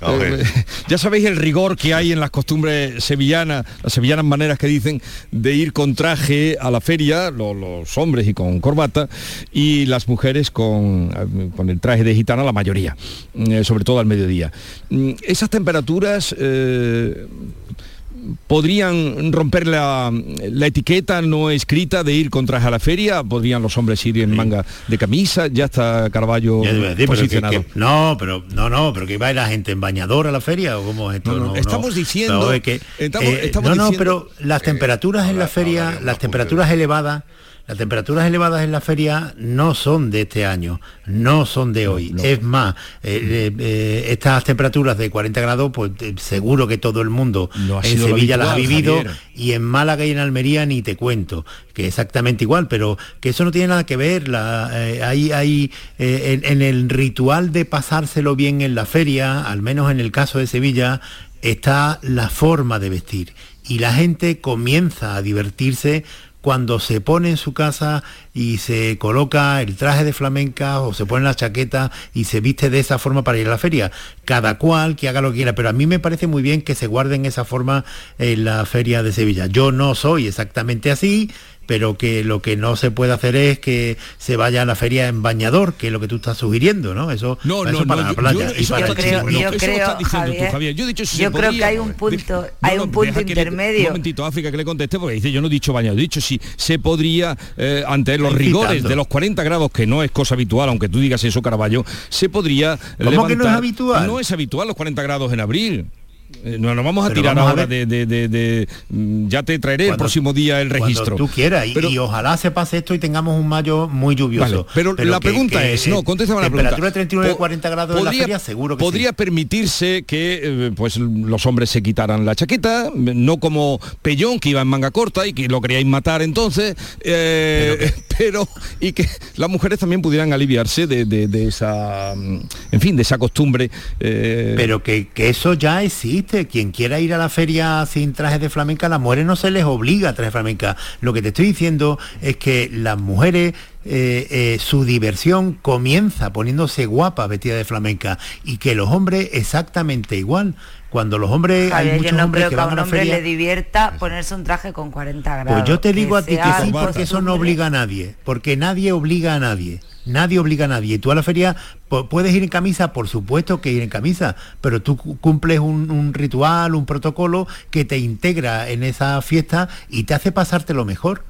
S1: eh, ya sabéis el rigor que hay en las costumbres sevillanas, las sevillanas maneras que dicen de ir con traje a la feria, lo- los hombres y con corbata, y las mujeres con, eh, con el traje de gitana, la mayoría, eh, sobre todo al mediodía. Mm, Esas temperaturas... eh, podrían romper la, la etiqueta no escrita de ir con traje a la feria, podrían los hombres ir en manga de camisa, ya está Carballo
S3: pero que-
S1: posicionado.
S3: que- no, pero no, no, pero que va la gente en bañador a la feria o cómo es esto.
S1: No, no, estamos diciendo-
S3: No, que,
S1: estamos-
S3: eh,
S1: estamos
S3: no, no,
S1: diciendo-
S3: pero las temperaturas en la feria, las temperaturas elevadas, las temperaturas elevadas en la feria no son de este año, no son de hoy. Es más, eh, eh, eh, estas temperaturas de 40 grados, pues eh, seguro que todo el mundo
S1: No
S3: en Sevilla las ha vivido
S1: Javier.
S3: y en Málaga y en Almería ni te cuento, que exactamente igual, pero que eso no tiene nada que ver. La, hay, hay, en, en el ritual de pasárselo bien en la feria, al menos en el caso de Sevilla, está la forma de vestir. Y la gente comienza a divertirse cuando se pone en su casa y se coloca el traje de flamenca o se pone la chaqueta y se viste de esa forma para ir a la feria. Cada cual que haga lo que quiera, pero a mí me parece muy bien que se guarden esa forma en la feria de Sevilla. Yo no soy exactamente así, pero que lo que no se puede hacer es que se vaya a la feria en bañador, que es lo que tú estás sugiriendo, ¿no? Eso,
S1: No,
S3: eso
S1: no,
S3: para
S1: no,
S3: la
S1: yo-
S3: playa.
S1: yo-
S3: y
S1: eso
S3: para
S1: lo
S3: el
S1: estás
S3: chico.
S1: diciendo-
S5: yo
S1: eso lo
S5: creo,
S1: estás diciendo tú,
S5: Javier,
S1: Javier. Yo he dicho si
S5: yo
S1: se
S5: creo
S1: podría-
S5: que hay un punto,
S1: de-
S5: hay
S1: no,
S5: un punto
S1: le-
S5: intermedio.
S1: un momentito, África, que le conteste, porque dice, yo no he dicho bañado, he dicho si se podría, eh, ante los rigores de los 40 grados, que no es cosa habitual, aunque tú digas eso, Caraballo, se podría
S3: ¿Cómo
S1: levantar...
S3: que no es habitual?
S1: No es habitual los 40 grados en abril. Eh, No nos vamos a
S3: Pero
S1: tirar
S3: vamos a
S1: ahora
S3: ver.
S1: de, de- de- de- mm, Ya te traeré el
S3: Cuando-
S1: próximo día el registro.
S3: Tú quieras, y,
S1: Pero-
S3: y ojalá se pase esto y tengamos un mayo muy lluvioso.
S1: Vale, pero, la
S3: que-
S1: pregunta
S3: que,
S1: es, no, contéstame la pregunta.
S3: Temperatura de 39
S1: Po-
S3: 40 grados en la feria, seguro que
S1: podría
S3: sí.
S1: permitirse que eh, pues los hombres se quitaran la chaqueta, no como Pellón que iba en manga corta y que lo queríais matar entonces, eh, pero, y que las mujeres también pudieran aliviarse de esa, mm, en fin, de esa costumbre. eh,
S3: Pero que, que eso ya existe. Quien quiera ir a la feria sin trajes de flamenca, a las mujeres no se les obliga a trajes de flamenca. Lo que te estoy diciendo es que las mujeres, eh, eh, su diversión comienza poniéndose guapas vestidas de flamenca y que los hombres exactamente igual. Cuando los hombres, hay
S5: yo
S3: muchos
S5: no
S3: hombres
S5: creo
S3: que van a
S5: un
S3: la
S5: hombre
S3: feria.
S5: le divierta ponerse un traje con 40 grados.
S3: Pues yo te digo a ti que sí, porque eso no obliga a nadie, porque nadie obliga a nadie. Nadie obliga a nadie. Y tú a la feria pu- puedes ir en camisa, por supuesto que ir en camisa, pero tú cu- cumples un, un ritual, un protocolo que te integra en esa fiesta y te hace pasártelo mejor.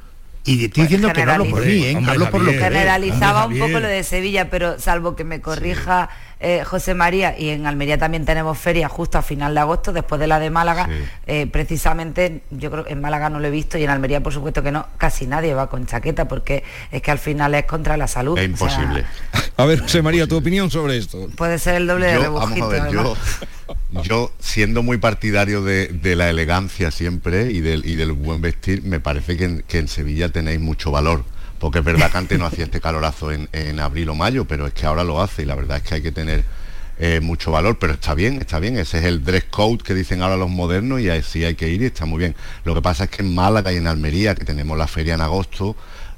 S3: Y te estoy
S5: Pues
S3: diciendo que no hablo por mí, ¿eh?
S1: Hombre,
S3: hablo por lo que
S5: generalizaba
S1: Hombre,
S5: un poco lo de Sevilla, pero salvo que me corrija eh, José María, y en Almería también tenemos feria justo a final de agosto, después de la de Málaga, eh, precisamente, yo creo que en Málaga no lo he visto y en Almería por supuesto que no, casi nadie va con chaqueta porque es que al final es contra la salud.
S4: Es
S5: o sea,
S4: imposible.
S1: A ver, José María, tu opinión sobre esto.
S5: puede ser el doble de
S4: Yo, vamos
S5: rebujito.
S4: a ver, yo. Yo siendo muy partidario de, la elegancia siempre y del, buen vestir, me parece que en, Sevilla tenéis mucho valor. Porque es verdad que antes no hacía este calorazo en, en abril o mayo, pero es que ahora lo hace y la verdad es que hay que tener eh, mucho valor, pero está bien, está bien, ese es el dress code que dicen ahora los modernos y así hay que ir y está muy bien. Lo que pasa es que en Málaga y en Almería, que tenemos la feria en agosto,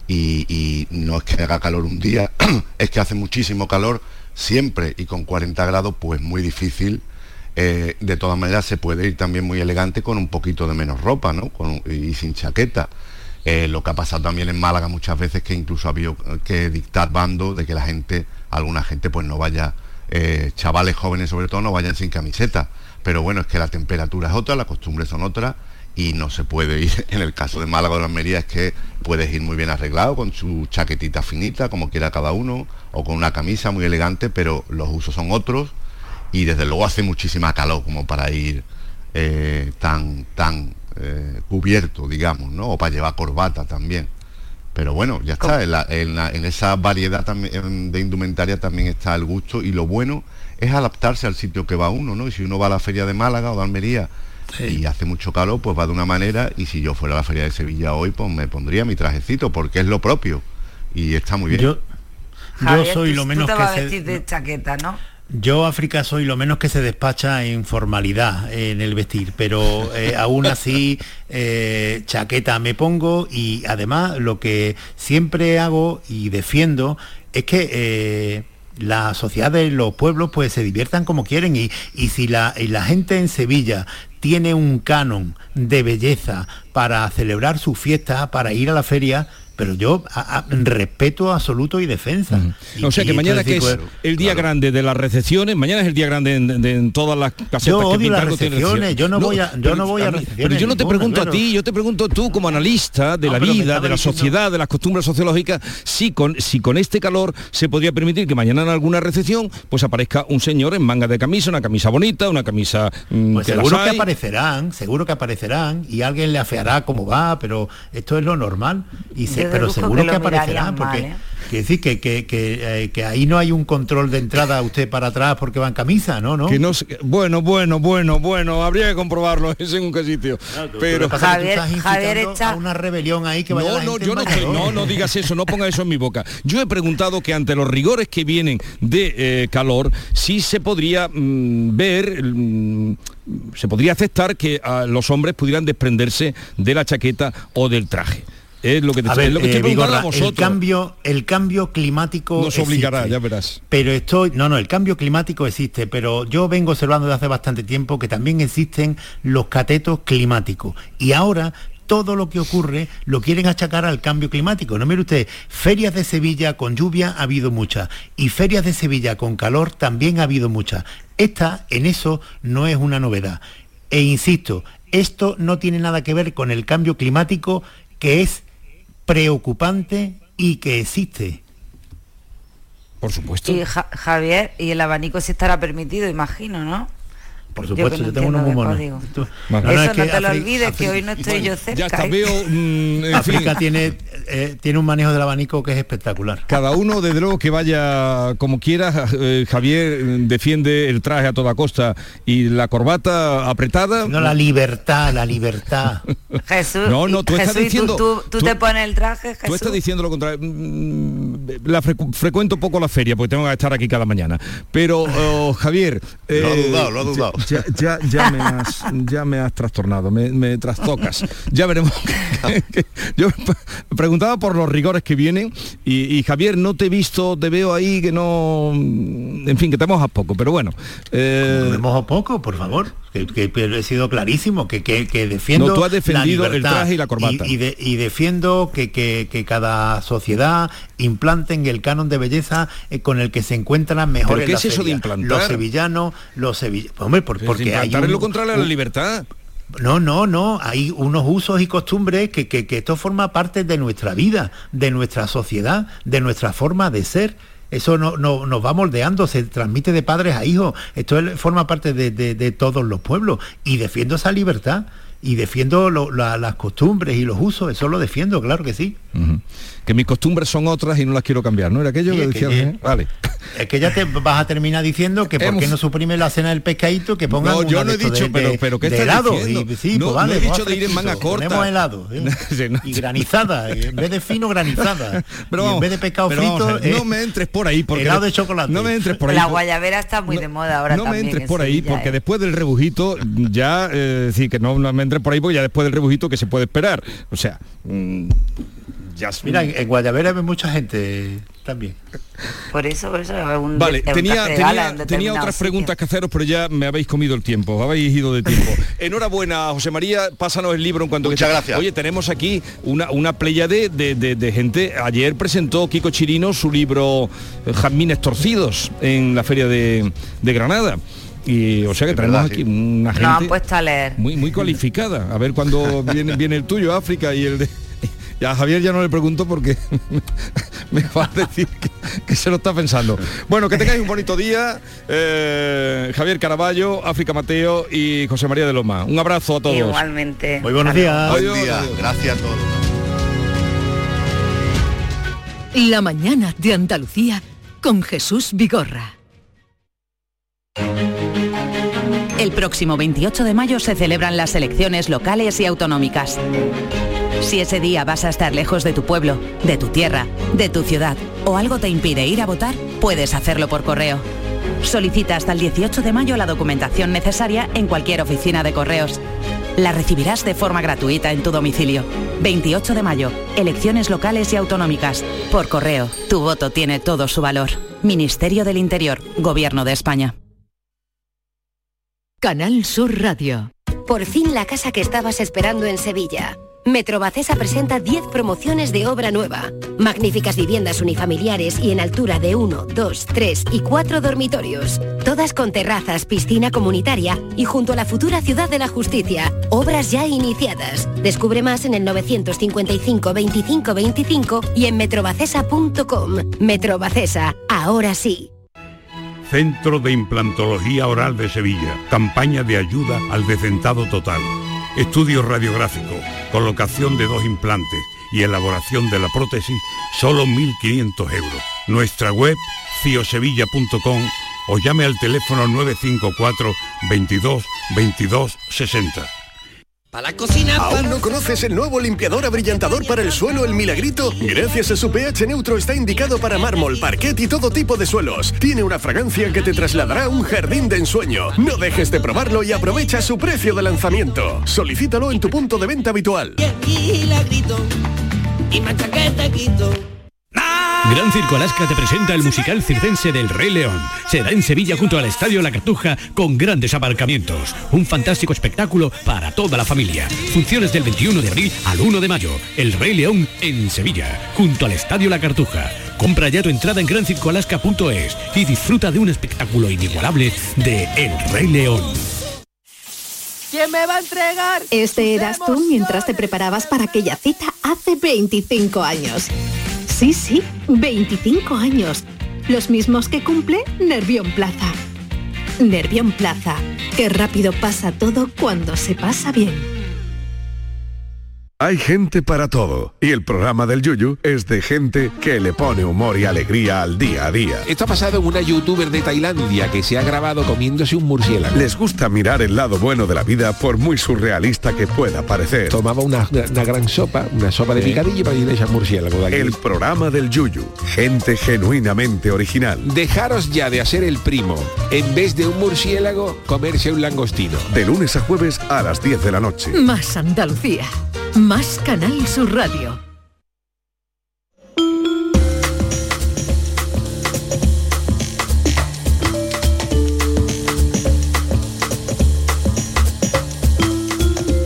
S4: y, y no es que haga calor un día, es que hace muchísimo calor siempre y con 40 grados pues muy difícil. Eh, de todas maneras se puede ir también muy elegante con un poquito de menos ropa, ¿no? Y sin chaqueta. Eh, lo que ha pasado también en Málaga muchas veces que incluso ha habido que dictar bando de que la gente, alguna gente pues no vaya, eh, chavales jóvenes sobre todo, no vayan sin camiseta. Pero bueno, es que la temperatura es otra, las costumbres son otras y no se puede ir, en el caso de Málaga o de Almería es que puedes ir muy bien arreglado con su chaquetita finita, como quiera cada uno, o con una camisa muy elegante, pero los usos son otros y desde luego hace muchísima calor como para ir eh, tan, tan eh, cubierto, digamos, ¿no? O para llevar corbata también. Pero bueno, ya está, en, esa variedad también de indumentaria también está el gusto y lo bueno es adaptarse al sitio que va uno, ¿no? Y si uno va a la feria de Málaga o de Almería y hace mucho calor, pues va de una manera y si yo fuera a la feria de Sevilla hoy, pues me pondría mi trajecito porque es lo propio y está muy bien.
S3: Yo, soy lo menos
S5: que de chaqueta, ¿no?
S3: Yo, África, soy lo menos que se despacha en formalidad en el vestir, pero eh, aún así eh, chaqueta me pongo y además lo que siempre hago y defiendo es que eh, la sociedad de los pueblos pues se diviertan como quieren y, y si la, y la gente en Sevilla tiene un canon de belleza para celebrar su fiesta, para ir a la feria, pero yo respeto absoluto y defensa.
S1: o sea que mañana que es el día grande de las recepciones, mañana es el día grande en, todas las casetas
S3: yo odio las recepciones, yo no, voy a yo no voy a,
S1: Pero yo no te pregunto a ti, yo te pregunto tú como analista de la vida, de la sociedad, de las costumbres sociológicas, si con si con este calor se podría permitir que mañana en alguna recepción pues aparezca un señor en manga de camisa, una camisa bonita, una camisa
S3: mm, pues seguro que aparecerán, seguro que aparecerán y alguien le afeará cómo va, pero esto es lo normal y se pero seguro que, aparecerá, porque ¿eh? decir que, eh, que, ahí no hay un control de entrada a usted para atrás porque va en camisa, ¿no? ¿No?
S1: Que no bueno, bueno, bueno, bueno, habría que comprobarlo en un sitio. pero
S5: Javier, Javier
S3: a una rebelión ahí que vaya
S1: No, no, yo no, no, no digas eso, no ponga eso en mi boca. Yo he preguntado que ante los rigores que vienen de eh, calor, sí se podría mm, ver mm, se podría aceptar que ah, los hombres pudieran desprenderse de la chaqueta o del traje. Es lo que te estoy,
S3: El cambio, el cambio climático
S1: nos obligará, ya verás.
S3: Pero estoy, no, no, el cambio climático existe, pero yo vengo observando desde hace bastante tiempo que también existen los catetos climáticos. Y ahora todo lo que ocurre lo quieren achacar al cambio climático. No mire usted, ferias de Sevilla con lluvia ha habido muchas y ferias de Sevilla con calor también ha habido muchas. Esta en eso no es una novedad. E insisto, esto no tiene nada que ver con el cambio climático que es preocupante y que existe.
S1: Por supuesto.
S5: Y Javier, y el abanico sí estará permitido, imagino, ¿no?
S3: Por supuesto, yo, tengo uno muy mono. Eso
S5: no, te lo olvides, que hoy no estoy yo cerca.
S1: Ya está, ¿eh? veo...
S3: Mm, África tiene, eh, tiene un manejo del abanico que es espectacular.
S1: Cada uno, de luego, que vaya como quiera. Eh, Javier defiende el traje a toda costa y la corbata apretada.
S3: No, la libertad, la libertad.
S5: Jesús, no, no, tú estás diciendo... Tú, te pones el traje, Jesús.
S1: Tú estás diciendo lo contrario. Mm, la frecuento poco la feria, porque tengo que estar aquí cada mañana. Pero, oh, Javier...
S4: lo ha dudado, lo ha dudado
S1: ya, ya, me, has, ya me has trastornado, me, trastocas. Ya veremos. yo preguntaba por los rigores que vienen y, Javier, no te he visto, te veo ahí que no... En fin, que te mojas poco, pero bueno.
S3: Eh... ¿Me poco, por favor? Que, he sido clarísimo, que, que, defiendo
S1: no, tú has defendido el traje y la corbata.
S3: Y, y, defiendo que, cada sociedad implanten el canon de belleza eh, con el que se encuentran mejor
S1: ¿Pero qué es eso de implantar?
S3: Los sevillanos, los sevillanos... Hombre, porque hay
S1: lo contrario a la libertad.
S3: No, no, no. Hay unos usos y costumbres que, que, esto forma parte de nuestra vida, de nuestra sociedad, de nuestra forma de ser. Eso no, no, nos va moldeando, se transmite de padres a hijos. Esto forma parte de, de todos los pueblos. Y defiendo esa libertad y defiendo las costumbres y los usos, eso lo defiendo, claro que sí.
S1: Que mis costumbres son otras y no las quiero cambiar, ¿no? Era aquello que decía, ¿eh? vale.
S3: Es que ya te vas a terminar diciendo que por qué no suprime la cena del pescadito, que pongan No,
S1: yo no he dicho, pero, pero ¿qué
S3: helado. Y, sí,
S1: no,
S3: pues vale,
S1: he dicho de ir en manga corta.
S3: Ponemos helado. ¿eh? y granizada, en vez de fino, granizada. Pero en vez de pescado frito...
S1: no me entres por ahí. Porque
S3: helado de chocolate.
S1: No me entres por ahí.
S5: La guayabera está muy de moda ahora
S1: No me entres por ahí, porque ¿eh? después del rebujito, ya, decir, que no me entres por ahí, porque ya después del rebujito que se puede esperar. O sea...
S3: Mira, en Guayabera hay mucha gente también.
S5: Por eso, por eso un,
S1: Vale, tenía, tenía, otras preguntas que haceros, pero ya me habéis comido el tiempo, habéis ido de tiempo. Enhorabuena, José María, pásanos el libro en cuanto
S4: Muchas gracias.
S1: Oye, tenemos aquí una, una playa de, de, gente. Ayer presentó Kiko Chirino su libro eh, Jazmines Torcidos en la feria de, de Granada. Y o sea que tenemos aquí una gente
S5: a leer.
S1: muy muy cualificada. A ver cuando viene, viene el tuyo, África, y el de a Javier ya no le pregunto porque me va a decir que, se lo está pensando. Bueno, que tengáis un bonito día. Eh, Javier Caraballo, África Mateo y José María de Loma. Un abrazo a todos.
S5: Igualmente.
S3: Muy buenos días.
S4: Buen día. Gracias a todos.
S6: La mañana de Andalucía con Jesús Vigorra.
S8: El próximo 28 de mayo se celebran las elecciones locales y autonómicas. Si ese día vas a estar lejos de tu pueblo, de tu tierra, de tu ciudad o algo te impide ir a votar, puedes hacerlo por correo. Solicita hasta el 18 de mayo la documentación necesaria en cualquier oficina de correos. La recibirás de forma gratuita en tu domicilio. 28 de mayo, elecciones locales y autonómicas. Por correo, tu voto tiene todo su valor. Ministerio del Interior, Gobierno de España.
S6: Canal Sur Radio.
S18: Por fin la casa que estabas esperando en Sevilla. Metrobacesa presenta 10 promociones de obra nueva. Magníficas viviendas unifamiliares y en altura de 1, 2, 3 y 4 dormitorios. Todas con terrazas, piscina comunitaria y junto a la futura Ciudad de la Justicia. Obras ya iniciadas. Descubre más en el 955 25 25 y en metrobacesa.com. Metrobacesa, ahora sí.
S19: Centro de Implantología Oral de Sevilla. Campaña de ayuda al decentado total. Estudio radiográfico, colocación de dos implantes y elaboración de la prótesis, solo 1.500 euros. Nuestra web, ciosevilla.com o llame al teléfono 954 22 22 60.
S20: La cocina. ¿Aún no conoces el nuevo limpiador abrillantador para el suelo El Milagrito? Gracias a su pH neutro está indicado para mármol, parquet y todo tipo de suelos. Tiene una fragancia que te trasladará a un jardín de ensueño. No dejes de probarlo y aprovecha su precio de lanzamiento. Solicítalo en tu punto de venta habitual.
S15: Gran Circo Alaska te presenta el musical circense del Rey León. Será en Sevilla junto al Estadio La Cartuja con grandes aparcamientos. Un fantástico espectáculo para toda la familia. Funciones del 21 de abril al 1 de mayo. El Rey León en Sevilla, junto al Estadio La Cartuja. Compra ya tu entrada en grancircoalaska.es y disfruta de un espectáculo inigualable de El Rey León.
S21: ¿Quién me va a entregar?
S22: Este eras tú mientras te preparabas para aquella cita hace 25 años. Sí, sí, 25 años. Los mismos que cumple Nervión Plaza. Nervión Plaza. Qué rápido pasa todo cuando se pasa bien.
S16: Hay gente para todo y el programa del Yuyu es de gente que le pone humor y alegría al día a día.
S23: Esto ha pasado en una youtuber de Tailandia que se ha grabado comiéndose un murciélago.
S16: Les gusta mirar el lado bueno de la vida por muy surrealista que pueda parecer.
S23: Tomaba una, una gran sopa, una sopa de picadillo para ir a ese murciélago de aquí.
S16: El programa del Yuyu, gente genuinamente original.
S23: Dejaros ya de hacer el primo. En vez de un murciélago, comerse un langostino.
S16: De lunes a jueves a las 10 de la noche.
S6: Más Andalucía. Más Canal Sur Radio.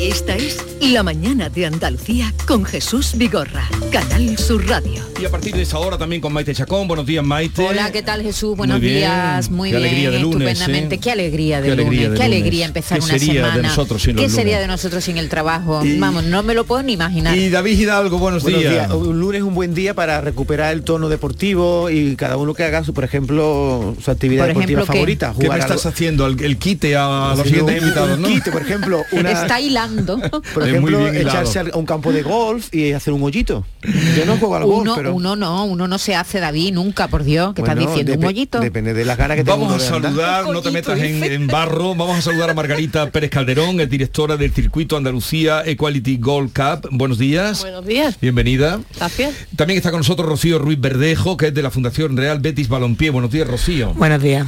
S6: Esta es La mañana de Andalucía con Jesús Vigorra, Canal Sur Radio.
S1: Y a partir de esa hora también con Maite Chacón. Buenos días, Maite.
S24: Hola, ¿qué tal Jesús? Buenos
S1: Muy bien.
S24: días, muy
S1: Qué
S24: bien,
S1: alegría de lunes,
S24: estupendamente.
S1: ¿eh?
S24: Qué alegría de
S1: Qué alegría
S24: lunes,
S1: de
S24: qué
S1: lunes.
S24: alegría empezar
S1: ¿Qué
S24: una
S1: sería de
S24: semana.
S1: nosotros sin
S24: ¿Qué
S1: los
S24: sería
S1: lunes?
S24: de nosotros sin el trabajo? Vamos, no me lo puedo ni imaginar.
S1: Y David Hidalgo, buenos,
S25: Buenos
S1: días.
S25: días. Un lunes es un buen día para recuperar el tono deportivo y cada uno que haga, su, por ejemplo, su actividad
S24: Por
S25: deportiva
S24: ejemplo, ¿qué?
S25: favorita.
S1: ¿Qué me estás
S25: algo-
S1: haciendo? ¿El, el quite a los siguientes invitados, no?
S25: quite, por ejemplo, una,
S24: Está hilando.
S25: por ejemplo,
S1: bien hilado.
S25: echarse a un campo de golf y hacer un hoyito. Yo no juego al golf,
S24: Uno,
S25: pero
S24: uno no, uno no se hace David nunca, por Dios, que estás
S25: bueno,
S24: diciendo un hoyito.
S25: Depende de las ganas que
S1: Vamos a saludar, no te metas en, en barro, vamos a saludar a Margarita Pérez Calderón, es directora del circuito Andalucía Equality Gold Cup. Buenos días.
S26: Buenos días.
S1: Bienvenida.
S26: Gracias.
S1: También está con nosotros Rocío Ruiz Verdejo, que es de la Fundación Real Betis Balompié. Buenos días, Rocío.
S27: Buenos días.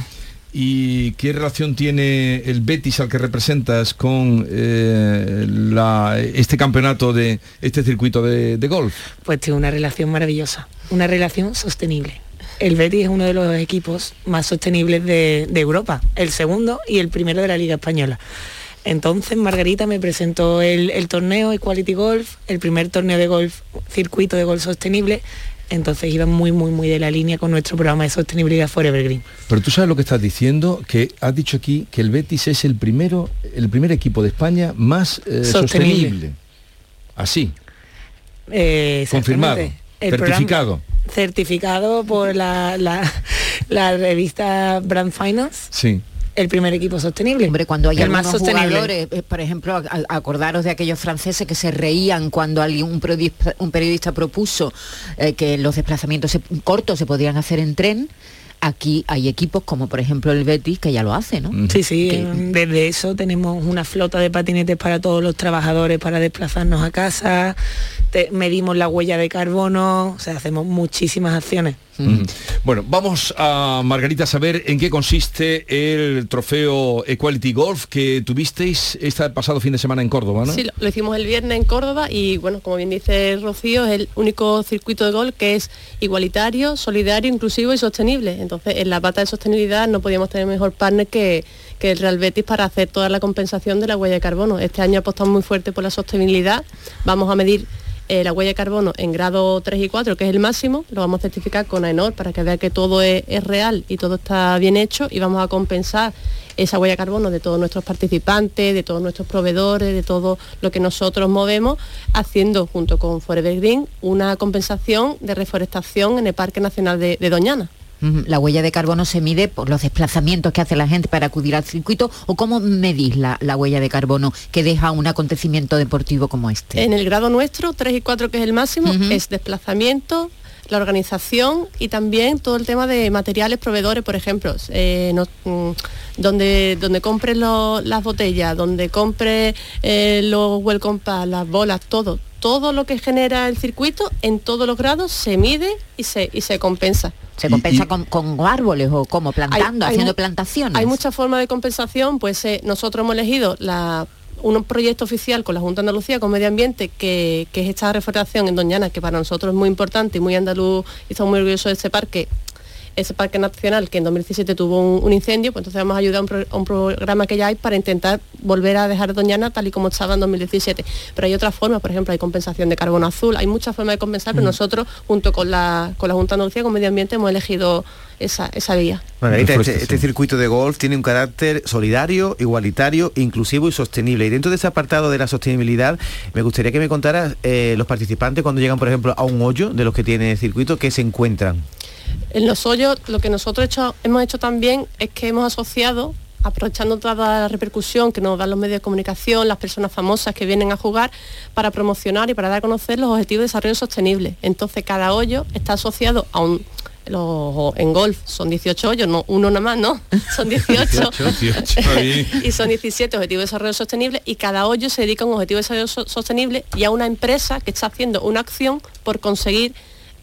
S1: ¿Y qué relación tiene el Betis al que representas con eh, la- este campeonato de este circuito de, golf?
S27: Pues tiene una relación maravillosa, una relación sostenible. El Betis es uno de los equipos más sostenibles de, Europa, el segundo y el primero de la Liga Española. Entonces Margarita me presentó el torneo Equality Golf, el primer torneo de golf, circuito de golf sostenible. Entonces iba muy, muy, muy de la línea con nuestro programa de sostenibilidad Forever Green.
S1: Pero tú sabes lo que estás diciendo, que has dicho aquí que el Betis es el primero, el primer equipo de España más eh,
S27: Sostenible.
S1: sostenible. Así.
S27: Eh,
S1: Confirmado.
S27: El programa-
S1: certificado.
S27: certificado por la, la, la revista Brand Finance,
S1: Sí.
S27: El primer equipo sostenible.
S24: Hombre, cuando hay
S27: el
S24: algunos jugadores, eh, por ejemplo, acordaros de aquellos franceses que se reían cuando alguien, un, periodista, un periodista propuso eh, que los desplazamientos cortos se podían hacer en tren. Aquí hay equipos como por ejemplo el Betis que ya lo hace, ¿no?
S27: Sí, sí,
S24: Que-
S27: eh, desde eso tenemos una flota de patinetes para todos los trabajadores para desplazarnos a casa, te- medimos la huella de carbono, o sea, hacemos muchísimas acciones.
S1: Bueno, vamos a Margarita a saber en qué consiste el trofeo Equality Golf que tuvisteis este pasado fin de semana en Córdoba, ¿no?
S28: Sí, lo, lo hicimos el viernes en Córdoba y bueno, como bien dice Rocío, es el único circuito de golf que es igualitario, solidario, inclusivo y sostenible. Entonces, en la pata de sostenibilidad no podíamos tener mejor partner que, que el Real Betis para hacer toda la compensación de la huella de carbono. Este año apostamos muy fuerte por la sostenibilidad. Vamos a medir eh, la huella de carbono en grado 3 y 4, que es el máximo, lo vamos a certificar con AENOR para que vea que todo es, real y todo está bien hecho y vamos a compensar esa huella de carbono de todos nuestros participantes, de todos nuestros proveedores, de todo lo que nosotros movemos, haciendo junto con Forever Green una compensación de reforestación en el Parque Nacional de Doñana.
S24: La huella de carbono se mide por los desplazamientos que hace la gente para acudir al circuito o cómo medís la, la huella de carbono que deja un acontecimiento deportivo como este.
S28: En el grado nuestro, 3 y 4 que es el máximo, es desplazamiento, la organización y también todo el tema de materiales proveedores, por ejemplo, eh, no- mm, donde, donde compre lo- las botellas, donde compre eh, los welcome pass, las bolas, todo. Todo lo que genera el circuito en todos los grados se mide y se, y se compensa.
S24: ¿Se compensa con, con árboles o como plantando,
S28: Hay- hay
S24: haciendo plantaciones?
S28: Hay muchas formas de compensación, pues eh, nosotros hemos elegido la- un proyecto oficial con la Junta de Andalucía, con Medio Ambiente, que, que es esta reforestación en Doñana, que para nosotros es muy importante y muy andaluz, y estamos muy orgullosos de este parque, ese parque nacional que en 2017 tuvo un, un incendio, pues entonces vamos a ayudar a un, pro- a un programa que ya hay para intentar volver a dejar Doñana tal y como estaba en 2017. Pero hay otras formas, por ejemplo, hay compensación de carbono azul, hay muchas formas de compensar, pero
S25: Mm.
S28: nosotros, junto con la, con la Junta de Andalucía, con Medio Ambiente, hemos elegido esa, esa vía.
S25: Margarita, Refuerzo, este, este circuito de golf tiene un carácter solidario, igualitario, inclusivo y sostenible. Y dentro de ese apartado de la sostenibilidad, me gustaría que me contaras eh, los participantes cuando llegan, por ejemplo, a un hoyo de los que tiene el circuito, que se encuentran.
S28: En los hoyos lo que nosotros hecho- hemos hecho también es que hemos asociado, aprovechando toda la repercusión que nos dan los medios de comunicación, las personas famosas que vienen a jugar, para promocionar y para dar a conocer los objetivos de desarrollo sostenible. Entonces cada hoyo está asociado a un... los- en golf son 18 hoyos, no uno nada más, ¿no? Son 18.
S1: 18, ahí.
S28: y son 17 objetivos de desarrollo sostenible y cada hoyo se dedica a un objetivo de desarrollo so- sostenible y a una empresa que está haciendo una acción por conseguir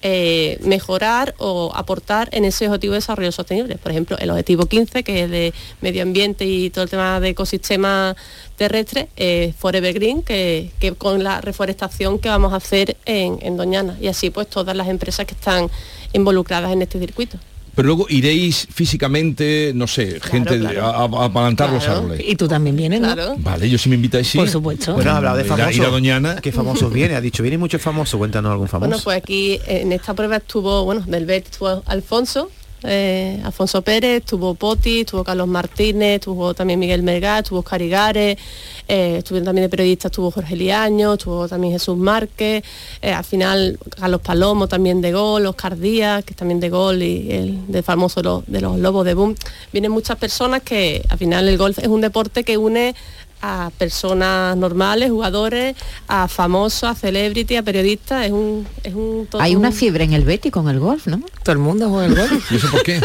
S28: eh, mejorar o aportar en ese objetivo de desarrollo sostenible. Por ejemplo, el objetivo 15, que es de medio ambiente y todo el tema de ecosistema terrestre, eh, Forever Green, que, con la reforestación que vamos a hacer en, en Doñana. Y así pues todas las empresas que están involucradas en este circuito.
S1: Pero luego iréis físicamente, no sé, gente
S28: claro.
S1: A, a- a plantar los árboles.
S27: Y tú también vienes, ¿no?
S1: Vale, yo si me invitáis, sí.
S27: Por supuesto.
S25: Bueno, hablado de famosos.
S1: ir a Doñana.
S25: ¿Qué famosos viene? Ha dicho, viene muchos famosos. Cuéntanos algún famoso.
S28: Bueno, pues aquí en esta prueba estuvo, bueno, del BET estuvo Alfonso, eh, Alfonso Pérez, estuvo Poti, estuvo Carlos Martínez, estuvo también Miguel Melgar, estuvo Carigares, eh, estuvieron también de periodistas, estuvo Jorge Liaño, estuvo también Jesús Márquez, eh, al final Carlos Palomo también de gol, Oscar Díaz, que también de gol y el de famoso de los Lobos de Boom. Vienen muchas personas que al final el golf es un deporte que une a personas normales, jugadores, a famosos, a celebrity, a periodistas, es un, es un todo
S24: Hay una
S28: un-
S24: fiebre en el Betty con el golf, ¿no?
S27: Todo el mundo juega el golf.
S1: ¿Y eso por qué?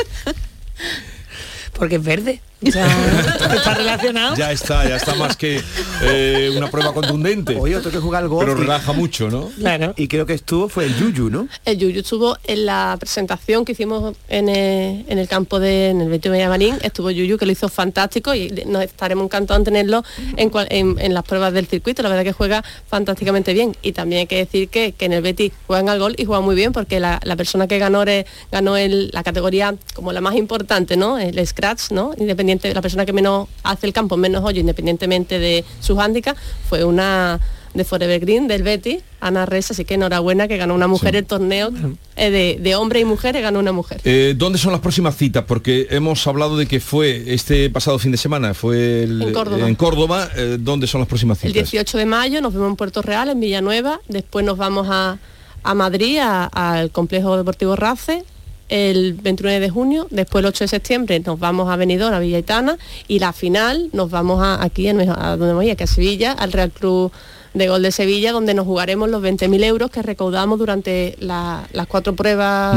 S27: Porque es verde. Está relacionado.
S1: Ya está, ya está más que eh, una prueba contundente.
S25: Oye, otro que juega al golf.
S1: Pero relaja mucho, ¿no?
S27: Claro.
S25: Y creo que estuvo fue el Yuyu, ¿no?
S28: El Yuyu estuvo en la presentación que hicimos en el, en el campo de en el 21 de Marín, estuvo Yuyu que lo hizo fantástico y nos estaremos encantados en tenerlo en, cual- en- en las pruebas del circuito, la verdad que juega fantásticamente bien y también hay que decir que, que en el Betis juegan al gol y juegan muy bien porque la, la persona que ganó, re- ganó el- la categoría como la más importante, ¿no? El scratch, ¿no? Independiente, la persona que menos hace el campo, menos hoyo, independientemente de sus hándicap, fue una de Forever Green, del Betty, Ana Reza, así que enhorabuena que ganó una mujer el torneo eh, de, de hombre y mujeres, ganó una mujer.
S1: Eh, ¿Dónde son las próximas citas? Porque hemos hablado de que fue este pasado fin de semana, fue el-
S28: En Córdoba.
S1: en Córdoba, eh, ¿Dónde son las próximas
S28: El
S1: citas?
S28: 18 de mayo nos vemos en Puerto Real, en Villanueva, después nos vamos a, a Madrid, al Complejo Deportivo Race, el 29 de junio, después el 8 de septiembre nos vamos a Benidorm, a Villa Aitana, y la final nos vamos a, aquí, en- a donde voy, aquí a Sevilla, al Real Club de Gol de Sevilla, donde nos jugaremos los 20.000 euros que recaudamos durante la- las cuatro pruebas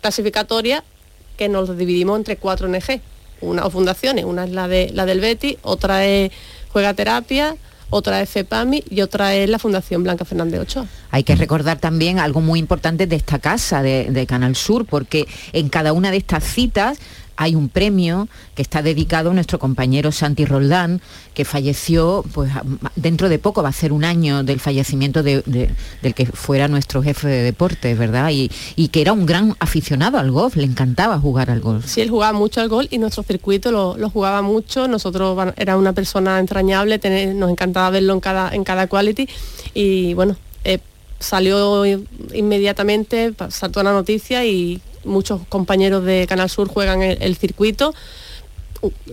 S28: clasificatorias que nos dividimos entre cuatro ONG, una o fundaciones, una es la de la del Betty, otra es Juega Terapia, otra es FEPAMI y otra es la Fundación Blanca Fernández Ochoa.
S24: Hay que recordar también algo muy importante de esta casa de, Canal Sur, porque en cada una de estas citas hay un premio que está dedicado a nuestro compañero Santi Roldán, que falleció, pues dentro de poco va a ser un año del fallecimiento de- de- del que fuera nuestro jefe de deportes, ¿verdad? Y, y que era un gran aficionado al golf, le encantaba jugar al golf.
S28: Sí, él jugaba mucho al gol y nuestro circuito lo, lo jugaba mucho. Nosotros era una persona entrañable, nos encantaba verlo en cada, en cada quality y bueno, eh, salió inmediatamente, saltó la noticia y muchos compañeros de Canal Sur juegan el, el circuito.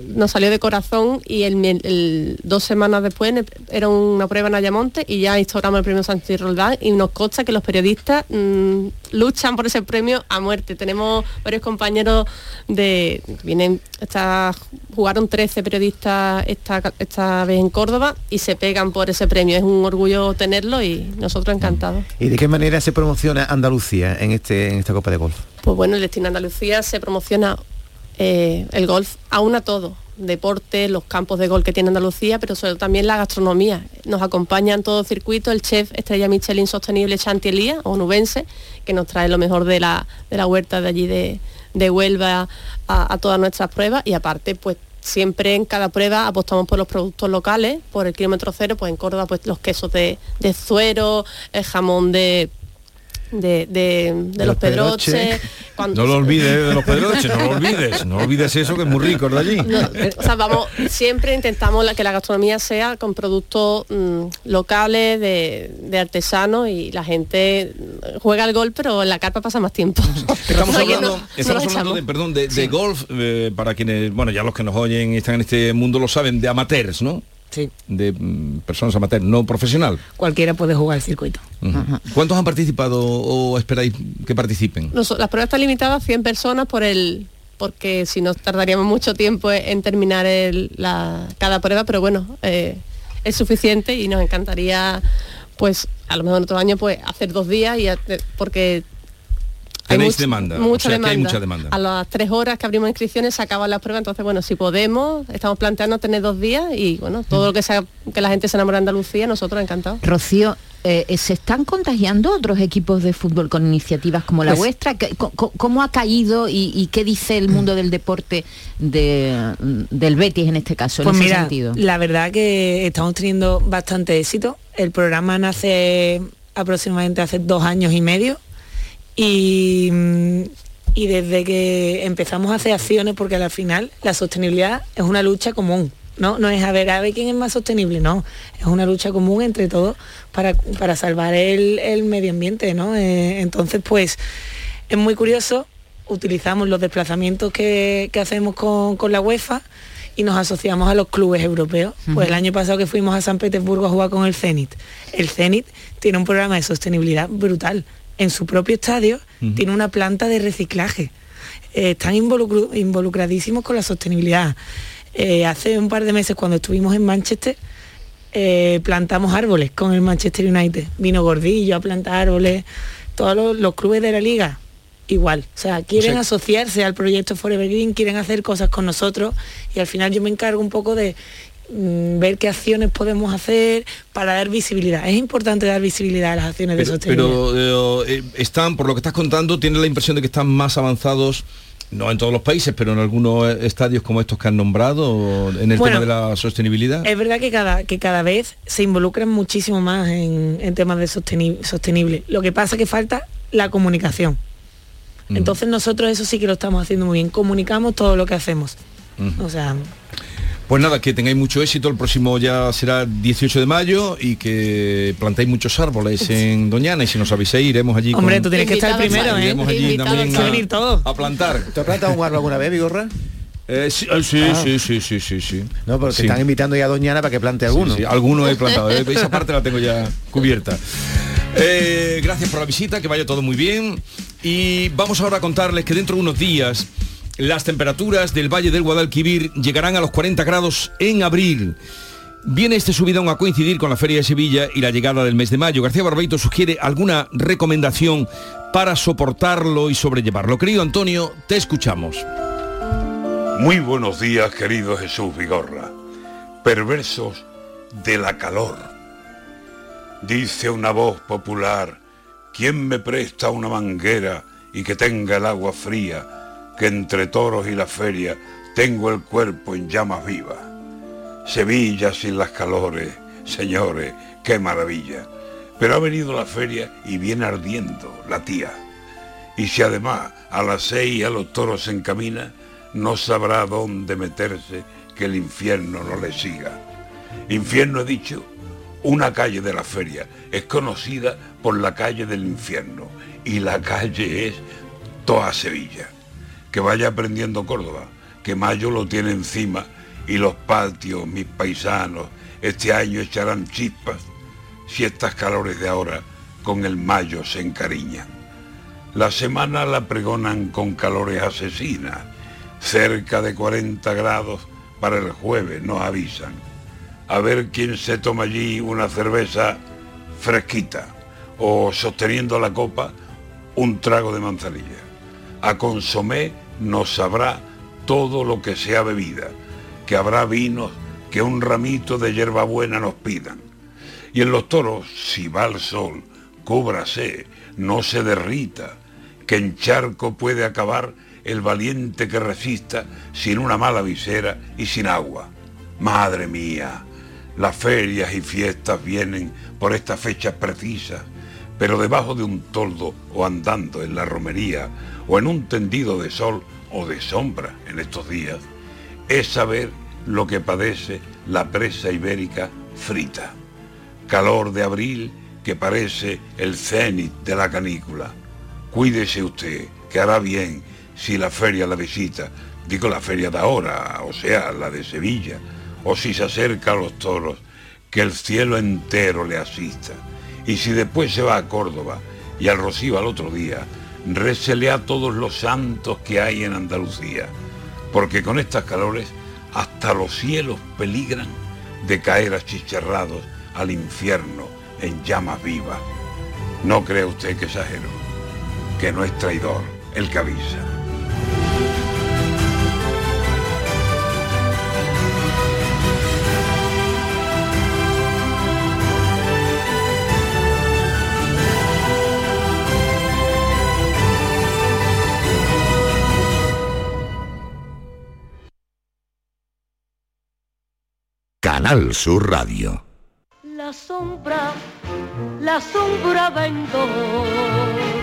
S28: Nos salió de corazón y el, dos semanas después era una prueba en Ayamonte y ya instauramos el premio Santi Roldán y nos consta que los periodistas mm, luchan por ese premio a muerte. Tenemos varios compañeros de vienen esta- jugaron 13 periodistas esta, esta vez en Córdoba y se pegan por ese premio. Es un orgullo tenerlo y nosotros encantados.
S25: ¿Y de qué manera se promociona Andalucía en, este, en esta Copa de Golf?
S28: Pues bueno, el Destino Andalucía se promociona eh, el golf aún a todo, deporte, los campos de golf que tiene Andalucía, pero sobre todo también la gastronomía. Nos acompaña en todo circuito el chef Estrella Michelin Sostenible Chantilly, onubense, que nos trae lo mejor de la, de la huerta de allí de, de Huelva a, a todas nuestras pruebas y aparte pues siempre en cada prueba apostamos por los productos locales, por el kilómetro cero, pues en Córdoba pues los quesos de, de suero, el jamón de de, de- de los pedroches. cuando-
S1: No lo olvides de los pedroches, no lo olvides, no olvides eso que es muy rico el de allí.
S28: No, o sea, vamos, siempre intentamos la- que la gastronomía sea con productos mm, locales, de, de artesanos y la gente mm, juega al gol, pero en la carpa pasa más tiempo.
S1: Estamos hablando,
S28: no,
S1: estamos hablando de, perdón, de, de golf, eh, para quienes, bueno, ya los que nos oyen y están en este mundo lo saben, de amateurs, ¿no?
S27: Sí.
S1: De mm, personas amateurs, no profesional.
S27: Cualquiera puede jugar el circuito.
S1: ¿Cuántos han participado o esperáis que participen?
S28: Nos- las pruebas están limitadas a 100 personas por el porque si no tardaríamos mucho tiempo en terminar el- la- cada prueba, pero bueno, eh, es suficiente y nos encantaría, pues, a lo mejor en otro año, pues, hacer dos días y porque
S1: Tenéis
S28: mucha-
S1: demanda,
S28: mucha
S1: o sea, que hay
S28: demanda.
S1: mucha demanda.
S28: A las tres horas que abrimos inscripciones se acaban las pruebas, entonces bueno, si podemos, estamos planteando tener dos días y bueno, todo lo que sea que la gente se enamore de Andalucía, nosotros encantados.
S24: Rocío, eh, ¿se están contagiando otros equipos de fútbol con iniciativas como la
S27: Pues-
S24: vuestra? ¿Qué- co- co- ¿Cómo ha caído y, y qué dice el mundo del deporte de- del Betis en este caso,
S27: Pues
S24: en ese
S27: mira,
S24: sentido?
S27: la verdad que estamos teniendo bastante éxito. El programa nace aproximadamente hace dos años y medio y, y desde que empezamos a hacer acciones, porque al final la sostenibilidad es una lucha común. No, no es a ver, a ver quién es más sostenible, no. Es una lucha común entre todos para, para salvar el, el medio ambiente, ¿no? Eh, entonces, pues, es muy curioso, utilizamos los desplazamientos que, que hacemos con, con la UEFA y nos asociamos a los clubes europeos. Pues el año pasado que fuimos a San Petersburgo a jugar con el Zenit, el Zenit tiene un programa de sostenibilidad brutal. En su propio estadio tiene una planta de reciclaje. Eh, están involucradísimos con la sostenibilidad. Eh, hace un par de meses cuando estuvimos en Manchester, eh, plantamos árboles con el Manchester United. Vino Gordillo a plantar árboles. Todos los, los clubes de la liga, igual. O sea, quieren
S1: O sea-
S27: asociarse al proyecto Forever Green, quieren hacer cosas con nosotros y al final yo me encargo un poco de ver qué acciones podemos hacer para dar visibilidad. Es importante dar visibilidad a las acciones de sostenibilidad.
S1: pero, eh, están, por lo que estás contando, tienes la impresión de que están más avanzados, no en todos los países, pero en algunos eh, estadios como estos que han nombrado, en el
S27: Bueno,
S1: tema de la sostenibilidad.
S27: Es verdad que cada, que cada vez se involucran muchísimo más en, en temas de sosteni- sostenible. Lo que pasa es que falta la comunicación.
S1: Mm.
S27: Entonces nosotros eso sí que lo estamos haciendo muy bien. Comunicamos todo lo que hacemos.
S1: Mm.
S27: O sea,
S1: Pues nada, que tengáis mucho éxito, el próximo ya será 18 de mayo y que plantéis muchos árboles en Doñana y si nos aviséis iremos allí.
S27: Hombre,
S1: con-
S27: tú tienes que estar primero, ¿eh?
S1: Iremos allí también
S27: que venir todos.
S1: a, a plantar.
S29: ¿Te has plantado un árbol alguna vez, Vigorra?
S1: Eh, sí, eh, sí,
S29: Ah.
S1: sí, sí, sí, sí, sí.
S29: No, porque
S1: Sí.
S29: te están invitando ya a Doñana para que plante alguno.
S1: Sí, sí, alguno he plantado. eh, Esa parte la tengo ya cubierta. Eh, gracias por la visita, que vaya todo muy bien. Y vamos ahora a contarles que dentro de unos días las temperaturas del Valle del Guadalquivir llegarán a los 40 grados en abril. Viene este subidón a coincidir con la Feria de Sevilla y la llegada del mes de mayo. García Barbeito sugiere alguna recomendación para soportarlo y sobrellevarlo. Querido Antonio, te escuchamos.
S19: Muy buenos días, querido Jesús Vigorra. Perversos de la calor. Dice una voz popular, ¿quién me presta una manguera y que tenga el agua fría, que entre toros y la feria tengo el cuerpo en llamas vivas? Sevilla sin las calores, señores, qué maravilla. Pero ha venido la feria y viene ardiendo la tía. Y si además a las seis a los toros se encamina, no sabrá dónde meterse que el infierno no le siga. Infierno he dicho, una calle de la feria es conocida por la calle del infierno y la calle es toda Sevilla. Que vaya aprendiendo Córdoba, que mayo lo tiene encima y los patios, mis paisanos, este año echarán chispas si estas calores de ahora con el mayo se encariñan. La semana la pregonan con calores asesinas, cerca de 40 grados para el jueves, nos avisan. A ver quién se toma allí una cerveza fresquita o sosteniendo la copa un trago de manzanilla. A consomé nos sabrá todo lo que sea bebida, que habrá vinos que un ramito de hierbabuena nos pidan. Y en los toros, si va el sol, cúbrase, no se derrita, que en charco puede acabar el valiente que resista sin una mala visera y sin agua. Madre mía, las ferias y fiestas vienen por estas fechas precisas, pero debajo de un toldo o andando en la romería o en un tendido de sol o de sombra en estos días, es saber lo que padece la presa ibérica frita. Calor de abril que parece el cenit de la canícula. Cuídese usted, que hará bien si la feria la visita, digo la feria de ahora, o sea, la de Sevilla, o si se acerca a los toros, que el cielo entero le asista. Y si después se va a Córdoba y al Rocío al otro día, récele a todos los santos que hay en Andalucía, porque con estas calores hasta los cielos peligran de caer achicharrados al infierno en llamas vivas. No cree usted que exagero, que no es traidor el que avisa.
S4: Canal Sur Radio.
S22: La sombra, la sombra vendó.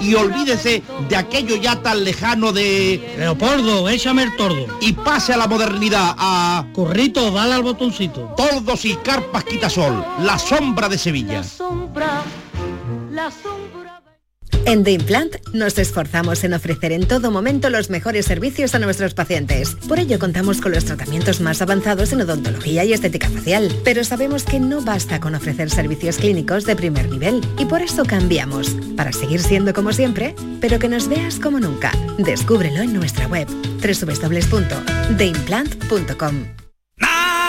S25: Y olvídese de aquello ya tan lejano de...
S30: Leopoldo, échame el tordo.
S25: Y pase a la modernidad, a...
S30: Corrito, dale al botoncito.
S25: Tordos y carpas quitasol, la sombra de Sevilla.
S22: Sombra, la sombra.
S18: En The Implant nos esforzamos en ofrecer en todo momento los mejores servicios a nuestros pacientes. Por ello contamos con los tratamientos más avanzados en odontología y estética facial. Pero sabemos que no basta con ofrecer servicios clínicos de primer nivel y por eso cambiamos, para seguir siendo como siempre, pero que nos veas como nunca. Descúbrelo en nuestra web www.theimplant.com.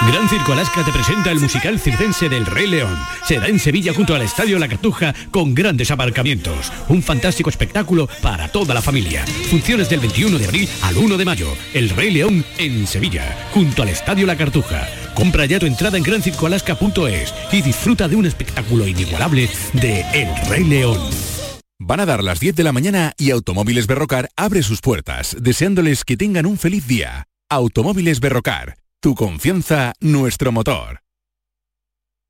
S15: Gran Circo Alaska te presenta el musical circense del Rey León. Será en Sevilla junto al Estadio La Cartuja con grandes aparcamientos. Un fantástico espectáculo para toda la familia. Funciones del 21 de abril al 1 de mayo. El Rey León en Sevilla, junto al Estadio La Cartuja. Compra ya tu entrada en grancircoalaska.es y disfruta de un espectáculo inigualable de El Rey León.
S14: Van a dar las 10 de la mañana y Automóviles Berrocar abre sus puertas, deseándoles que tengan un feliz día. Automóviles Berrocar, tu confianza, nuestro motor.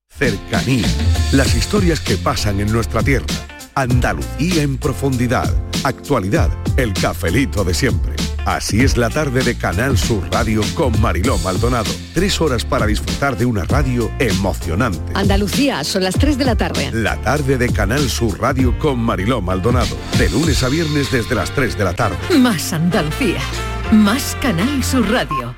S16: Cercanía. Las historias que pasan en nuestra tierra. Andalucía en profundidad. Actualidad. El cafelito de siempre. Así es la tarde de Canal Sur Radio con Mariló Maldonado. Tres horas para disfrutar de una radio emocionante.
S6: Andalucía, son las 3 de la tarde.
S16: La tarde de Canal Sur Radio con Mariló Maldonado. De lunes a viernes desde las 3 de la tarde.
S6: Más Andalucía. Más Canal Sur Radio.